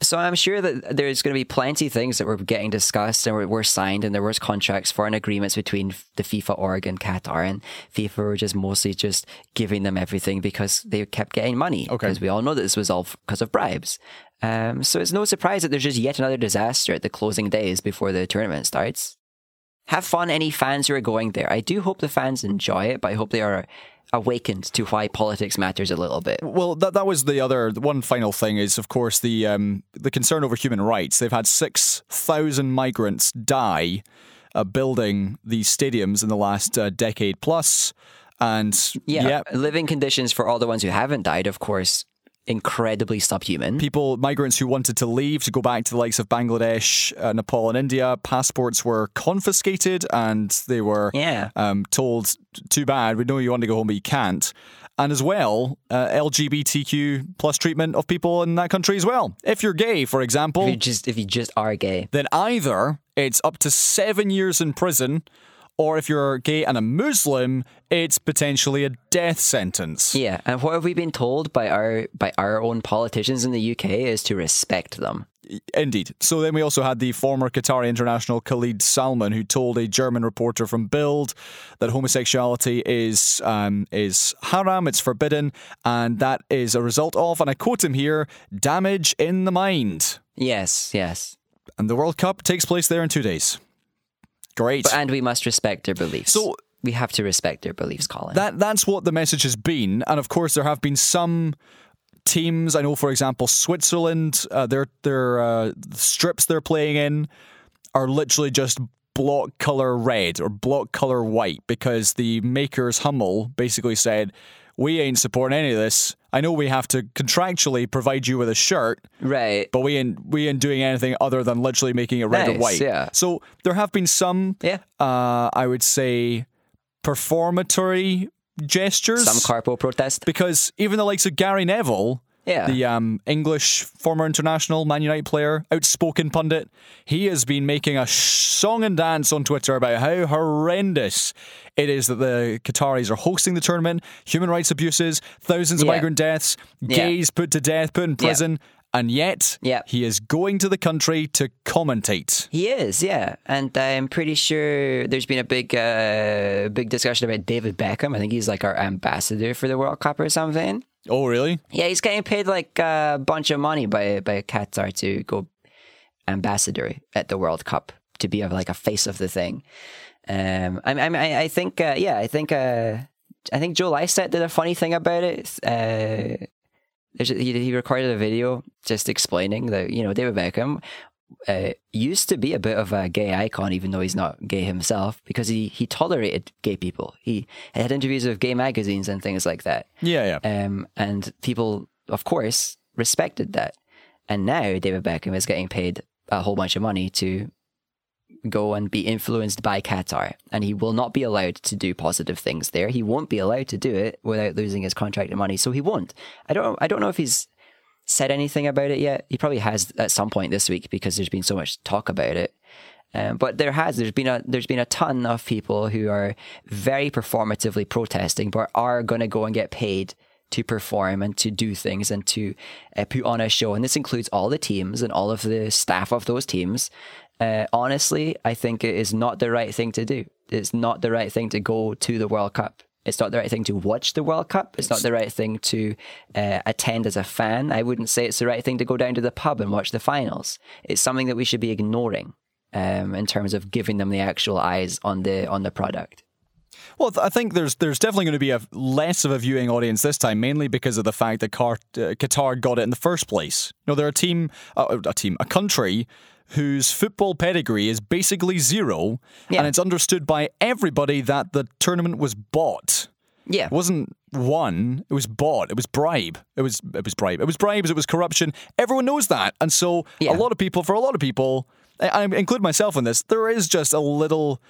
so I'm sure that there's going to be plenty of things that were getting discussed and were, were signed, and there was contracts for and agreements between the FIFA org and Qatar, and FIFA were just mostly just giving them everything because they kept getting money. Okay. Because we all know that this was all because of bribes. Um, so it's no surprise that there's just yet another disaster at the closing days before the tournament starts have fun any fans who are going there i do hope the fans enjoy it but i hope they are awakened to why politics matters a little bit. Well, that that was the other one final thing is, of course, the um, the concern over human rights. They've had six thousand migrants die uh, building these stadiums in the last uh, decade plus, and yeah, yeah, living conditions for all the ones who haven't died of course incredibly subhuman people, migrants who wanted to leave to go back to the likes of Bangladesh, uh, Nepal, and India, passports were confiscated and they were Yeah. um, told, too bad, we know you want to go home, but you can't. And as well, uh, LGBTQ plus treatment of people in that country as well. If you're gay, for example, if you just if you just are gay then either it's up to seven years in prison, or if you're gay and a Muslim, it's potentially a death sentence. yeah and what have we been told by our by our own politicians in the uk is to respect them Indeed. So then we also had the former Qatari international Khalid Salman, who told a German reporter from Bild that homosexuality is um, is haram, it's forbidden, and that is a result of, and I quote him here, damage in the mind. yes yes And the World Cup takes place there in two days. Great. but, and we must respect their beliefs So- we have to respect their beliefs colin that that's what the message has been, and of course there have been some teams. I know, for example, Switzerland. Uh, their their uh, strips they're playing in are literally just block color red or block color white because the makers Hummel basically said. We ain't supporting any of this. I know we have to contractually provide you with a shirt, right but we ain't we ain't doing anything other than literally making it red or Nice, white. yeah. So there have been some, Yeah. uh, I would say, performatory gestures. some carpo protest because even the likes of Gary Neville, Yeah. the um, English former international Man United player, outspoken pundit, he has been making a song and dance on Twitter about how horrendous it is that the Qataris are hosting the tournament, human rights abuses, thousands of Yeah. migrant deaths, Yeah. gays put to death, put in prison. And yet, Yeah. he is going to the country to commentate. He is, yeah, and I'm pretty sure there's been a big, uh, big discussion about David Beckham. I think he's like our ambassador for the World Cup or something. Oh, really? Yeah, he's getting paid like a bunch of money by by Qatar to go ambassador at the World Cup to be like a face of the thing. Um, I, I, I think, uh, yeah, I think, uh, I think Joe Lycett did a funny thing about it. Uh, he, he recorded a video just explaining that you know David Beckham uh, used to be a bit of a gay icon, even though he's not gay himself, because he he tolerated gay people. He had interviews with gay magazines and things like that. Yeah, yeah. Um, and people, of course, respected that. And now David Beckham is getting paid a whole bunch of money to go and be influenced by Qatar. And he will not be allowed to do positive things there. He won't be allowed to do it without losing his contract and money. So he won't. I don't I don't know if he's said anything about it yet. He probably has at some point this week because there's been so much talk about it. Um, but there has there's been a there's been a ton of people who are very performatively protesting, but are going to go and get paid to perform and to do things and to uh, put on a show. And this includes all the teams and all of the staff of those teams. Uh, honestly, I think it is not the right thing to do. It's not the right thing to go to the World Cup. It's not the right thing to watch the World Cup. It's not the right thing to uh, attend as a fan. I wouldn't say it's the right thing to go down to the pub and watch the finals. It's something that we should be ignoring um, in terms of giving them the actual eyes on the on the product. Well, I think there's there's definitely going to be a less of a viewing audience this time, mainly because of the fact that uh, Qatar got it in the first place. You know, they're a team, uh, a team, a country whose football pedigree is basically zero, Yeah. and it's understood by everybody that the tournament was bought. Yeah. It wasn't won; it was bought. It was bribe. It was it was bribe. It was bribes. It was corruption. Everyone knows that, and so Yeah. a lot of people, for a lot of people, I, I include myself in this, there is just a little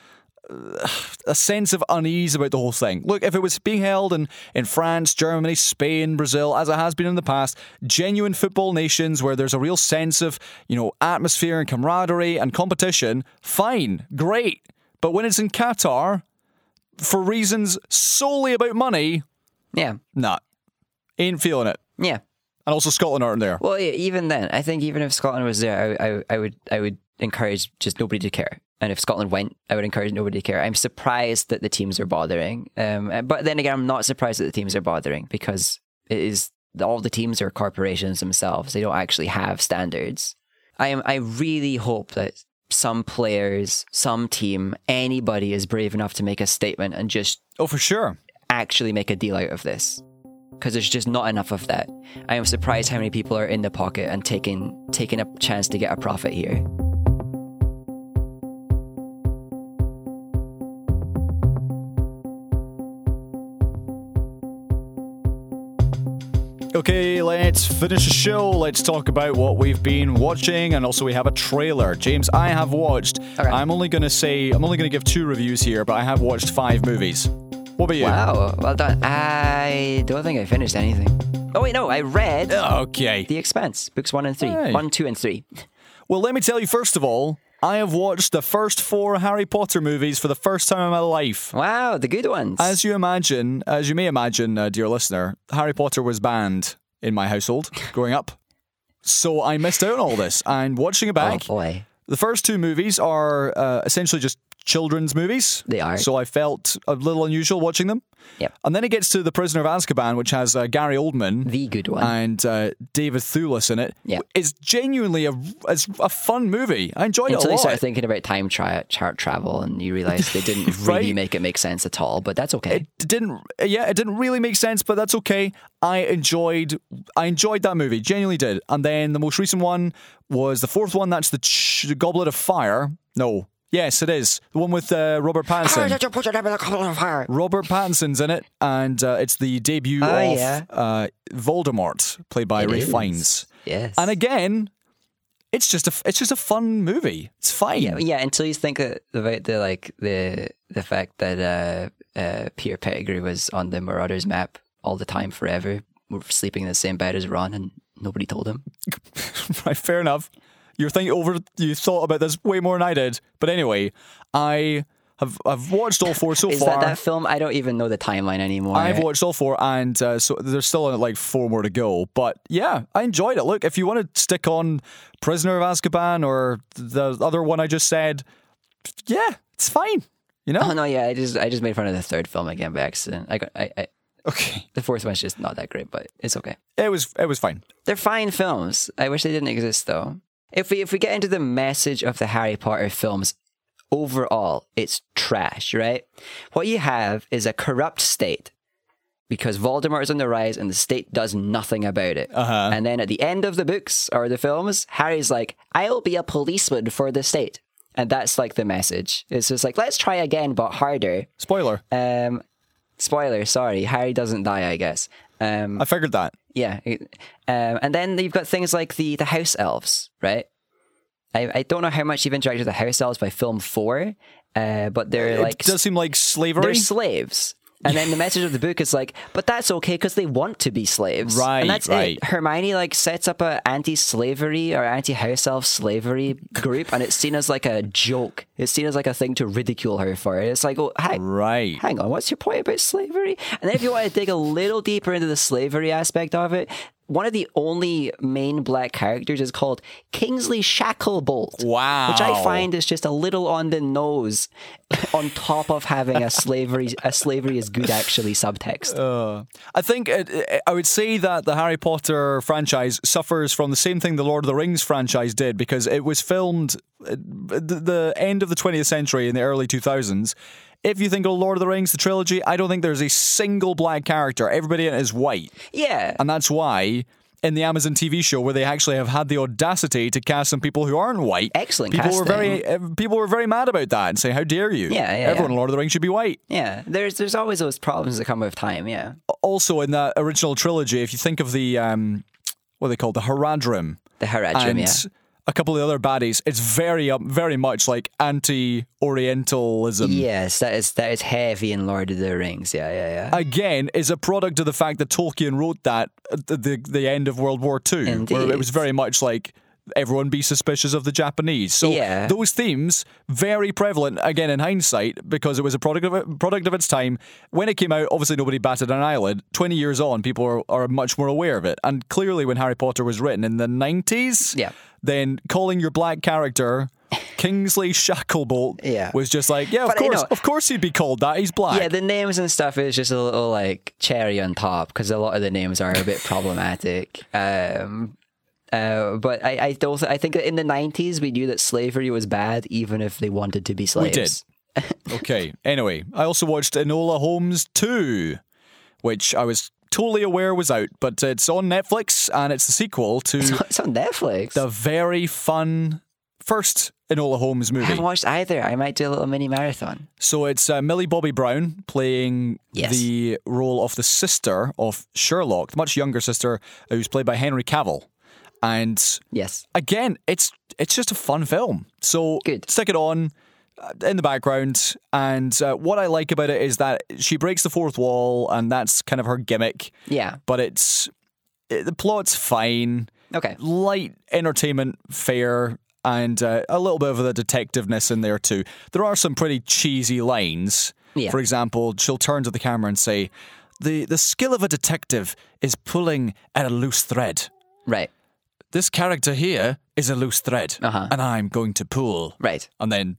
a sense of unease about the whole thing. Look, if it was being held in, in France, Germany, Spain, Brazil, as it has been in the past, genuine football nations where there's a real sense of, you know, atmosphere and camaraderie and competition, fine, great. But when it's in Qatar, for reasons solely about money, Yeah. nah, ain't feeling it. Yeah. And also Scotland aren't there. Well, yeah, even then, I think even if Scotland was there, I, I, I would I would encourage just nobody to care. And if Scotland went, I would encourage nobody to care. I'm surprised that the teams are bothering. Um, but then again, I'm not surprised that the teams are bothering because it is all the teams are corporations themselves. They don't actually have standards. I am. I really hope that some players, some team, anybody is brave enough to make a statement and just Oh, for sure. actually make a deal out of this because there's just not enough of that. I am surprised how many people are in the pocket and taking taking a chance to get a profit here. Okay, let's finish the show. Let's talk about what we've been watching, and also we have a trailer. James, I have watched. I'm only going to say I'm only going to give two reviews here, but I have watched five movies. What about you? Wow, well done. I don't think I finished anything. Oh wait, no, I read Okay. The Expanse, books one and three, one, two, and three. Well, let me tell you first of all, I have watched the first four Harry Potter movies for the first time in my life. Wow, the good ones. As you imagine, as you may imagine, uh, dear listener, Harry Potter was banned in my household growing up. So I missed out on all this. And watching it back, oh boy, The first two movies are uh, essentially just children's movies. They are. So I felt a little unusual watching them. Yep. And then it gets to The Prisoner of Azkaban, which has uh, Gary Oldman the good one. and uh, David Thewlis in it. Yeah. It's genuinely a, it's a fun movie. I enjoyed Until it a you lot. start thinking about time chart travel, and you realize they didn't really make it make sense at all. But that's okay. it didn't yeah it didn't really make sense but that's okay i enjoyed i enjoyed that movie genuinely did and then the most recent one was the fourth one that's the, ch- the goblet of fire no yes it is the one with uh, robert pattinson you put your name in the column of fire? robert pattinson's in it and uh, it's the debut Oh, of yeah. uh, voldemort played by It ray is. fiennes Yes. and again it's just a it's just a fun movie it's fine Yeah, yeah. Until you think about the like the the fact that uh, uh, Peter Pettigrew was on the Marauders map all the time, forever, sleeping in the same bed as Ron, and nobody told him. right, fair enough. You're thinking over. You thought about this way more than I did. But anyway, I have I've watched all four so Is far. Is that that film? I don't even know the timeline anymore. I've watched all four, and uh, so there's still like four more to go. But yeah, I enjoyed it. Look, if you want to stick on Prisoner of Azkaban or the other one I just said, yeah, it's fine. You know? Oh no, yeah. I just I just made fun of the third film again by accident. I got I, I Okay, the fourth one's just not that great, but it's okay. it was it was fine. They're fine films. I wish they didn't exist though. If we if we get into the message of the Harry Potter films, overall, it's trash, right? What you have is a corrupt state because Voldemort is on the rise and the state does nothing about it. Uh-huh. And then at the end of the books or the films, Harry's like, I'll be a policeman for the state. And that's like the message. It's just like, let's try again, but harder. Spoiler. Um, spoiler, sorry, Harry doesn't die, I guess. Um, I figured that. Yeah, um, and then you've got things like the the house elves, right? I, I don't know how much you've interacted with the house elves by film four, uh, but they're like it does seem like slavery. they're slaves. And then the message of the book is like, but that's okay because they want to be slaves, Right, And that's right. it. Hermione like sets up a anti-slavery or anti-house elf slavery group, and it's seen as like a joke. It's seen as like a thing to ridicule her for. It's like, oh, hi, right. hang on, what's your point about slavery? And then if you want to dig a little deeper into the slavery aspect of it, one of the only main black characters is called Kingsley Shacklebolt. Wow. Which I find is just a little on the nose on top of having a slavery a slavery is good actually subtext. Uh, I think it, it- I would say that the Harry Potter franchise suffers from the same thing the Lord of the Rings franchise did because it was filmed at the the end of the 20th century in the early 2000s if you think of Lord of the Rings, the trilogy, I don't think there's a single black character. Everybody in it is white. Yeah. And that's why in the Amazon TV show, where they actually have had the audacity to cast some people who aren't white, Excellent People were very uh, people were very mad about that and say, "How dare you? Yeah, yeah, Everyone yeah. in Lord of the Rings should be white." yeah. There's there's always those problems that come with time. Yeah. Also, in that original trilogy, if you think of the um, what are they called, the Haradrim, The Haradrim, and yeah. A couple of the other baddies, it's very um, very much like anti-Orientalism. Yes, that is that is heavy in Lord of the Rings. Yeah, yeah, yeah. again is a product of the fact that Tolkien wrote that at the the, the end of World War II, where it was very much like everyone be suspicious of the Japanese. So Yeah. those themes very prevalent again in hindsight because it was a product of it, product of its time. When it came out, obviously nobody batted an eyelid. Twenty years on, people are, are much more aware of it. And clearly, when Harry Potter was written in the nineties, Yeah. Then calling your black character. Kingsley Shacklebolt Yeah. was just like, yeah, of But, you course, know- of course he'd be called that. He's black. Yeah, the names and stuff is just a little like cherry on top because a lot of the names are a bit problematic. Um, uh, but I, I don't. I think that in the nineties we knew that slavery was bad, even if they wanted to be slaves. did. Okay. Anyway, I also watched Enola Holmes 2, which I was totally aware was out, but it's on Netflix and it's the sequel to It's on Netflix. the very fun first Enola Holmes movie. I haven't watched either. I might do a little mini marathon. So it's uh, Millie Bobby Brown playing Yes. the role of the sister of Sherlock, the much younger sister, who's played by Henry Cavill. And Yes. again, it's it's just a fun film. So Good. stick it on in the background. And uh, what I like about it is that she breaks the fourth wall, and that's kind of her gimmick. Yeah. But it's it, the plot's fine, Okay. light entertainment fair And uh, a little bit of the detectiveness in there too. There are some pretty cheesy lines. Yeah. For example, she'll turn to the camera and say, "the The skill of a detective is pulling at a loose thread." Right. this character here is a loose thread, Uh-huh. and I'm going to pull. Right. And then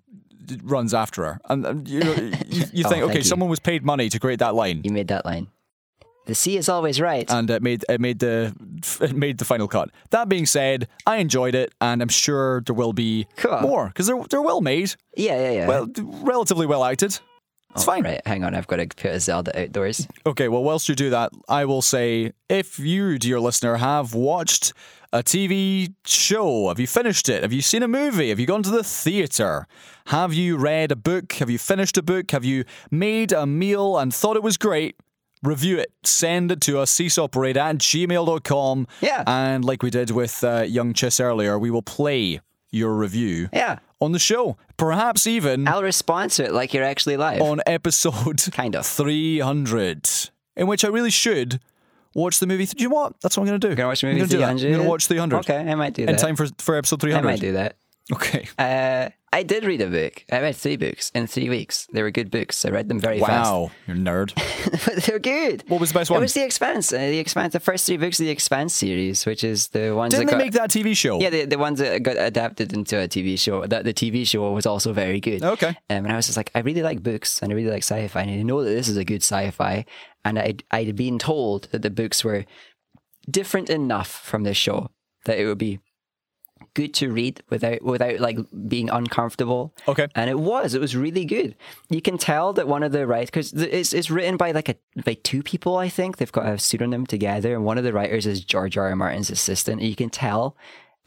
runs after her. And, you, know, you, you Oh, think, okay, you. someone was paid money to create that line. You made that line. The sea is always right. And it made it made the it made the final cut. That being said, I enjoyed it, and I'm sure there will be Cool. more because they're they're well made, yeah, yeah, yeah. well, relatively well acted. It's fine. Right. Hang on. I've got to put a Zelda outdoors. Okay, well, whilst you do that, I will say if you, dear listener, have watched a TV show, have you finished it? Have you seen a movie? Have you gone to the theatre? Have you read a book? Have you finished a book? Have you made a meal and thought it was great? Review it. Send it to us, seesawparade at gmail.com. Yeah. And like we did with uh, Young Chiss earlier, we will play your review Yeah. On the show. Perhaps even I'll respond to it like you're actually live. on episode Kind of. 300, in which I really should watch the movie. Do you know what? That's what I'm going to do. Gonna watch the I'm movie gonna 300? I'm going to watch 300. Okay, I might do that. In time for, for episode 300. I 300. might do that. Okay. Uh, I did read a book. I read three books in three weeks. They were good books. I read them very fast. Wow. You're a nerd. but they're good. What was the best one? It was The Expanse. Uh, the Expanse. The first three books of The Expanse series, which is the ones Didn't that they got, make that TV show? Yeah, the, the ones that got adapted into a TV show. That the TV show was also very good. Okay. Um, and I was just like, I really like books and I really like sci-fi, and I know that this is a good sci-fi. And I I'd been told that the books were different enough from this show that it would be good to read without without like being uncomfortable. Okay. And it was. It was really good. You can tell that one of the writers, because it's it's written by like a by two people. I think they've got a pseudonym together, and one of the writers is George R. R. Martin's assistant. And you can tell.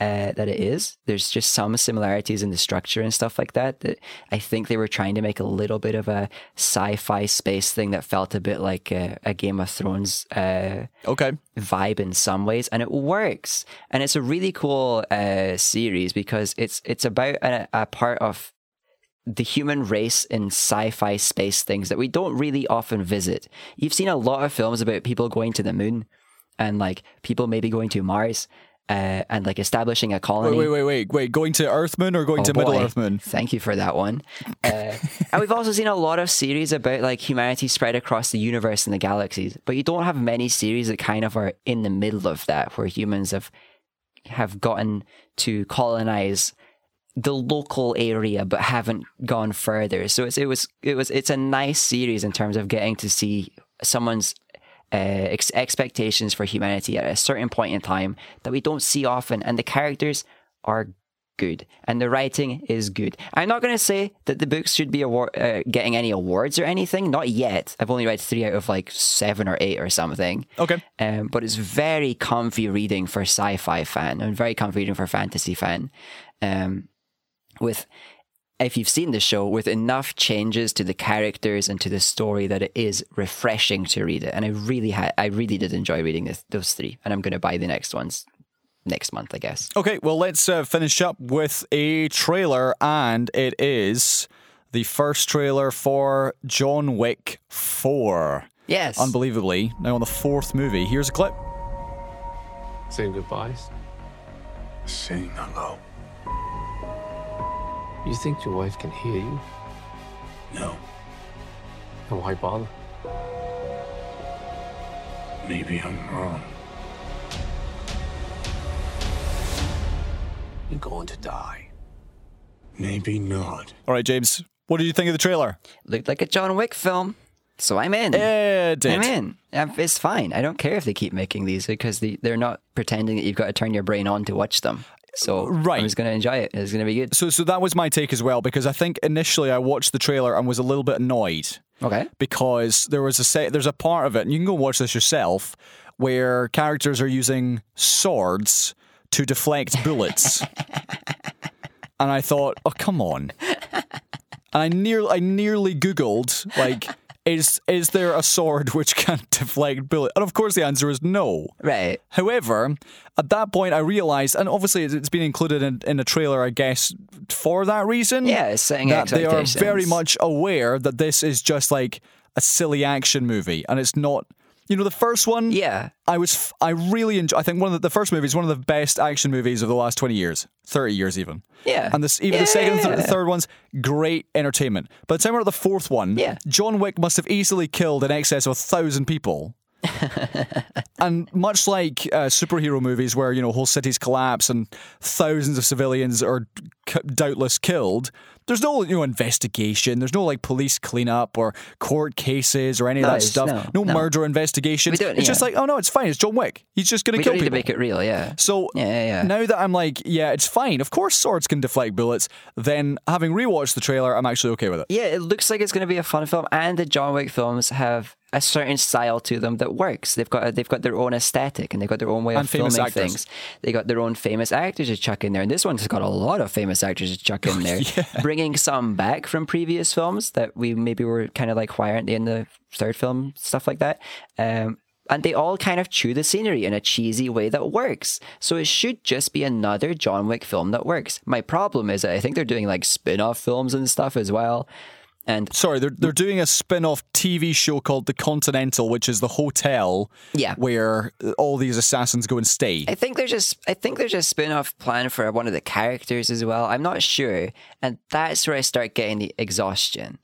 Uh, that it is. There's just some similarities in the structure and stuff like that. That I think they were trying to make a little bit of a sci-fi space thing that felt a bit like a, a Game of Thrones uh, Okay. vibe in some ways, and it works. And it's a really cool uh, series because it's it's about a, a part of the human race in sci-fi space things that we don't really often visit. You've seen a lot of films about people going to the moon and like people maybe going to Mars uh, and like establishing a colony. Wait, wait, wait, wait, wait. Going to Earthman or going Oh, to Middle boy. Earth Thank you for that one. Uh, and we've also seen a lot of series about like humanity spread across the universe and the galaxies, but you don't have many series that kind of are in the middle of that, where humans have have gotten to colonize the local area but haven't gone further. So it's, it was it was it's a nice series in terms of getting to see someone's uh, ex- expectations for humanity at a certain point in time that we don't see often, and the characters are good, and the writing is good. I'm not going to say that the books should be award- uh, getting any awards or anything. Not yet. I've only read three out of like seven or eight or something. Okay. Um, but it's very comfy reading for sci-fi fan and very comfy reading for fantasy fan. Um, with if you've seen the show, with enough changes to the characters and to the story that it is refreshing to read it. And I really had, I really did enjoy reading this, those three, and I'm going to buy the next ones next month, I guess. Okay, well, let's uh, finish up with a trailer, and it is the first trailer for John Wick 4. Yes. Unbelievably, now on the fourth movie. Here's a clip. Saying goodbyes. Saying hello. You think your wife can hear you? No. Then why bother? Maybe I'm wrong. You're going to die. Maybe not. All right, James, what did you think of the trailer? Looked like a John Wick film, so I'm in. It. I'm in. Um, It's fine. I don't care if they keep making these because they, they're not pretending that you've got to turn your brain on to watch them. So Right. I'm just going to enjoy it. It's going to be good. So, so that was my take as well because I think initially I watched the trailer and was a little bit annoyed Okay. because there was a set, there's a part of it, and you can go watch this yourself, where characters are using swords to deflect bullets, and I thought, oh come on, and I nearly, I nearly googled like. Is is there a sword which can deflect bullets? And of course, the answer is no. Right. However, at that point, I realized, and obviously it's been included in, in a trailer, I guess, for that reason. Yeah, it's setting that they are very much aware that this is just like a silly action movie, and it's not. You know, the first one. Yeah. I was. f- I really enjoy. I think one of the, the first movie is one of the best action movies of the last twenty years, thirty years even. Yeah. And this, even Yeah, the second, yeah, and th- yeah. third one's great entertainment. By the time we're at the fourth one, Yeah. John Wick must have easily killed in excess of a thousand people. and much like uh, superhero movies, where you know whole cities collapse and thousands of civilians are c- doubtless killed, there's no you know investigation. There's no like police cleanup or court cases or any of that stuff. no, No, no. murder investigation. It's just like, oh no, it's fine. It's John Wick. He's just going to We kill people. to make it real, yeah. So Yeah, yeah, yeah. now that I'm like, yeah, it's fine. Of course, swords can deflect bullets. Then, having rewatched the trailer, I'm actually okay with it. Yeah, it looks like it's going to be a fun film, and the John Wick films have a certain style to them that works. They've got they've got their own aesthetic, and they've got their own way And of filming actors. things. They got their own famous actors to chuck in there, and this one's got a lot of famous actors to chuck in there, bringing some back from previous films that we maybe were kind of like, why aren't they in the third film? Stuff like that. Um, and they all kind of chew the scenery in a cheesy way that works. So it should just be another John Wick film that works. My problem is that I think they're doing like spin off films and stuff as well. And Sorry, they're they're doing a spin-off TV show called The Continental, which is the hotel Yeah. where all these assassins go and stay. I think there's just I think there's a spin-off plan for one of the characters as well. I'm not sure, and that's where I start getting the exhaustion.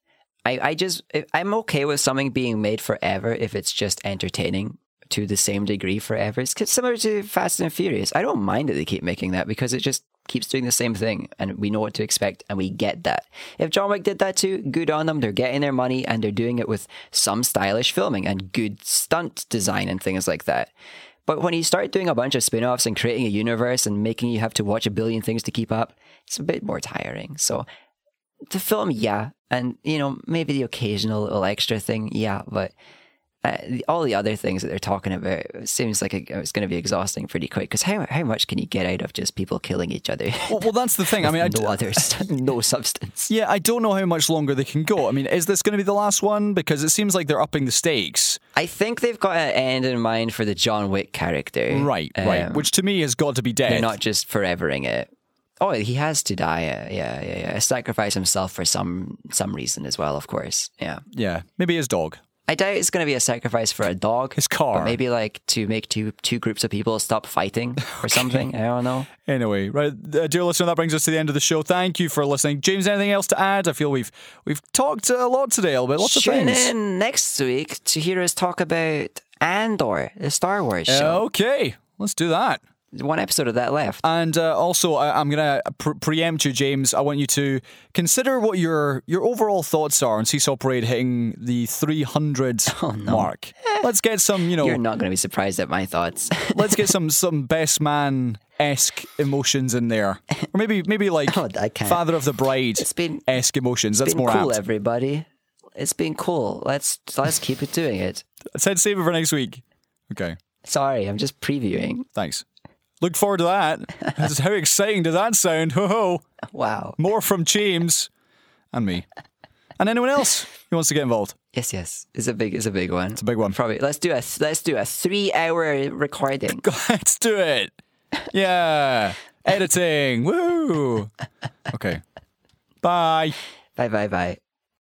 I I just I'm okay with something being made forever if it's just entertaining to the same degree forever. It's similar to Fast and Furious. I don't mind that they keep making that because it just keeps doing the same thing and we know what to expect and we get that. If John Wick did that too, good on them. They're getting their money and they're doing it with some stylish filming and good stunt design and things like that. But when you start doing a bunch of spin offs and creating a universe and making you have to watch a billion things to keep up, it's a bit more tiring. So the film, yeah. And, you know, maybe the occasional little extra thing, yeah. But uh, all the other things that they're talking about seems like it's going to be exhausting pretty quick. Because how, how much can you get out of just people killing each other? Well, well, that's the thing. I mean, I, no other, st- no substance. yeah, I don't know how much longer they can go. I mean, is this going to be the last one? Because it seems like they're upping the stakes. I think they've got an end in mind for the John Wick character. Right, right. Um, Which to me has got to be dead. They're not just forevering it. Oh, he has to die. Yeah, yeah, yeah, yeah. Sacrifice himself for some some reason as well, of course. Yeah. yeah, maybe his dog. I doubt it's going to be a sacrifice for a dog. His car. Maybe like to make two two groups of people stop fighting or something. I don't know. Anyway, right, uh, dear listener, that brings us to the end of the show. Thank you for listening, James. Anything else to add? I feel we've we've talked a lot today, a little bit, lots of Tune things. in next week to hear us talk about Andor, the Star Wars show. Okay, let's do that. One episode of that left. And uh, also, I, I'm going to pre- preempt you, James. I want you to consider what your your overall thoughts are on Seesaw Parade hitting the 300 mark. Let's get some, you know, You're not going to be surprised at my thoughts. let's get some some best man esque emotions in there, or maybe maybe like Oh. Father of the Bride esque emotions. That's been more cool, apt. everybody. It's been cool. Let's let's keep it doing it. I said save it for next week. Okay, Sorry, I'm just previewing. thanks. Look forward to that. How exciting does that sound? Ho ho! Wow. More from James and me, and anyone else who wants to get involved. Yes, yes. It's a big it's a big one. It's a big one. Probably let's do a let's do a three hour recording. Let's do it. Yeah, editing. Woo. Okay. Bye. bye bye bye.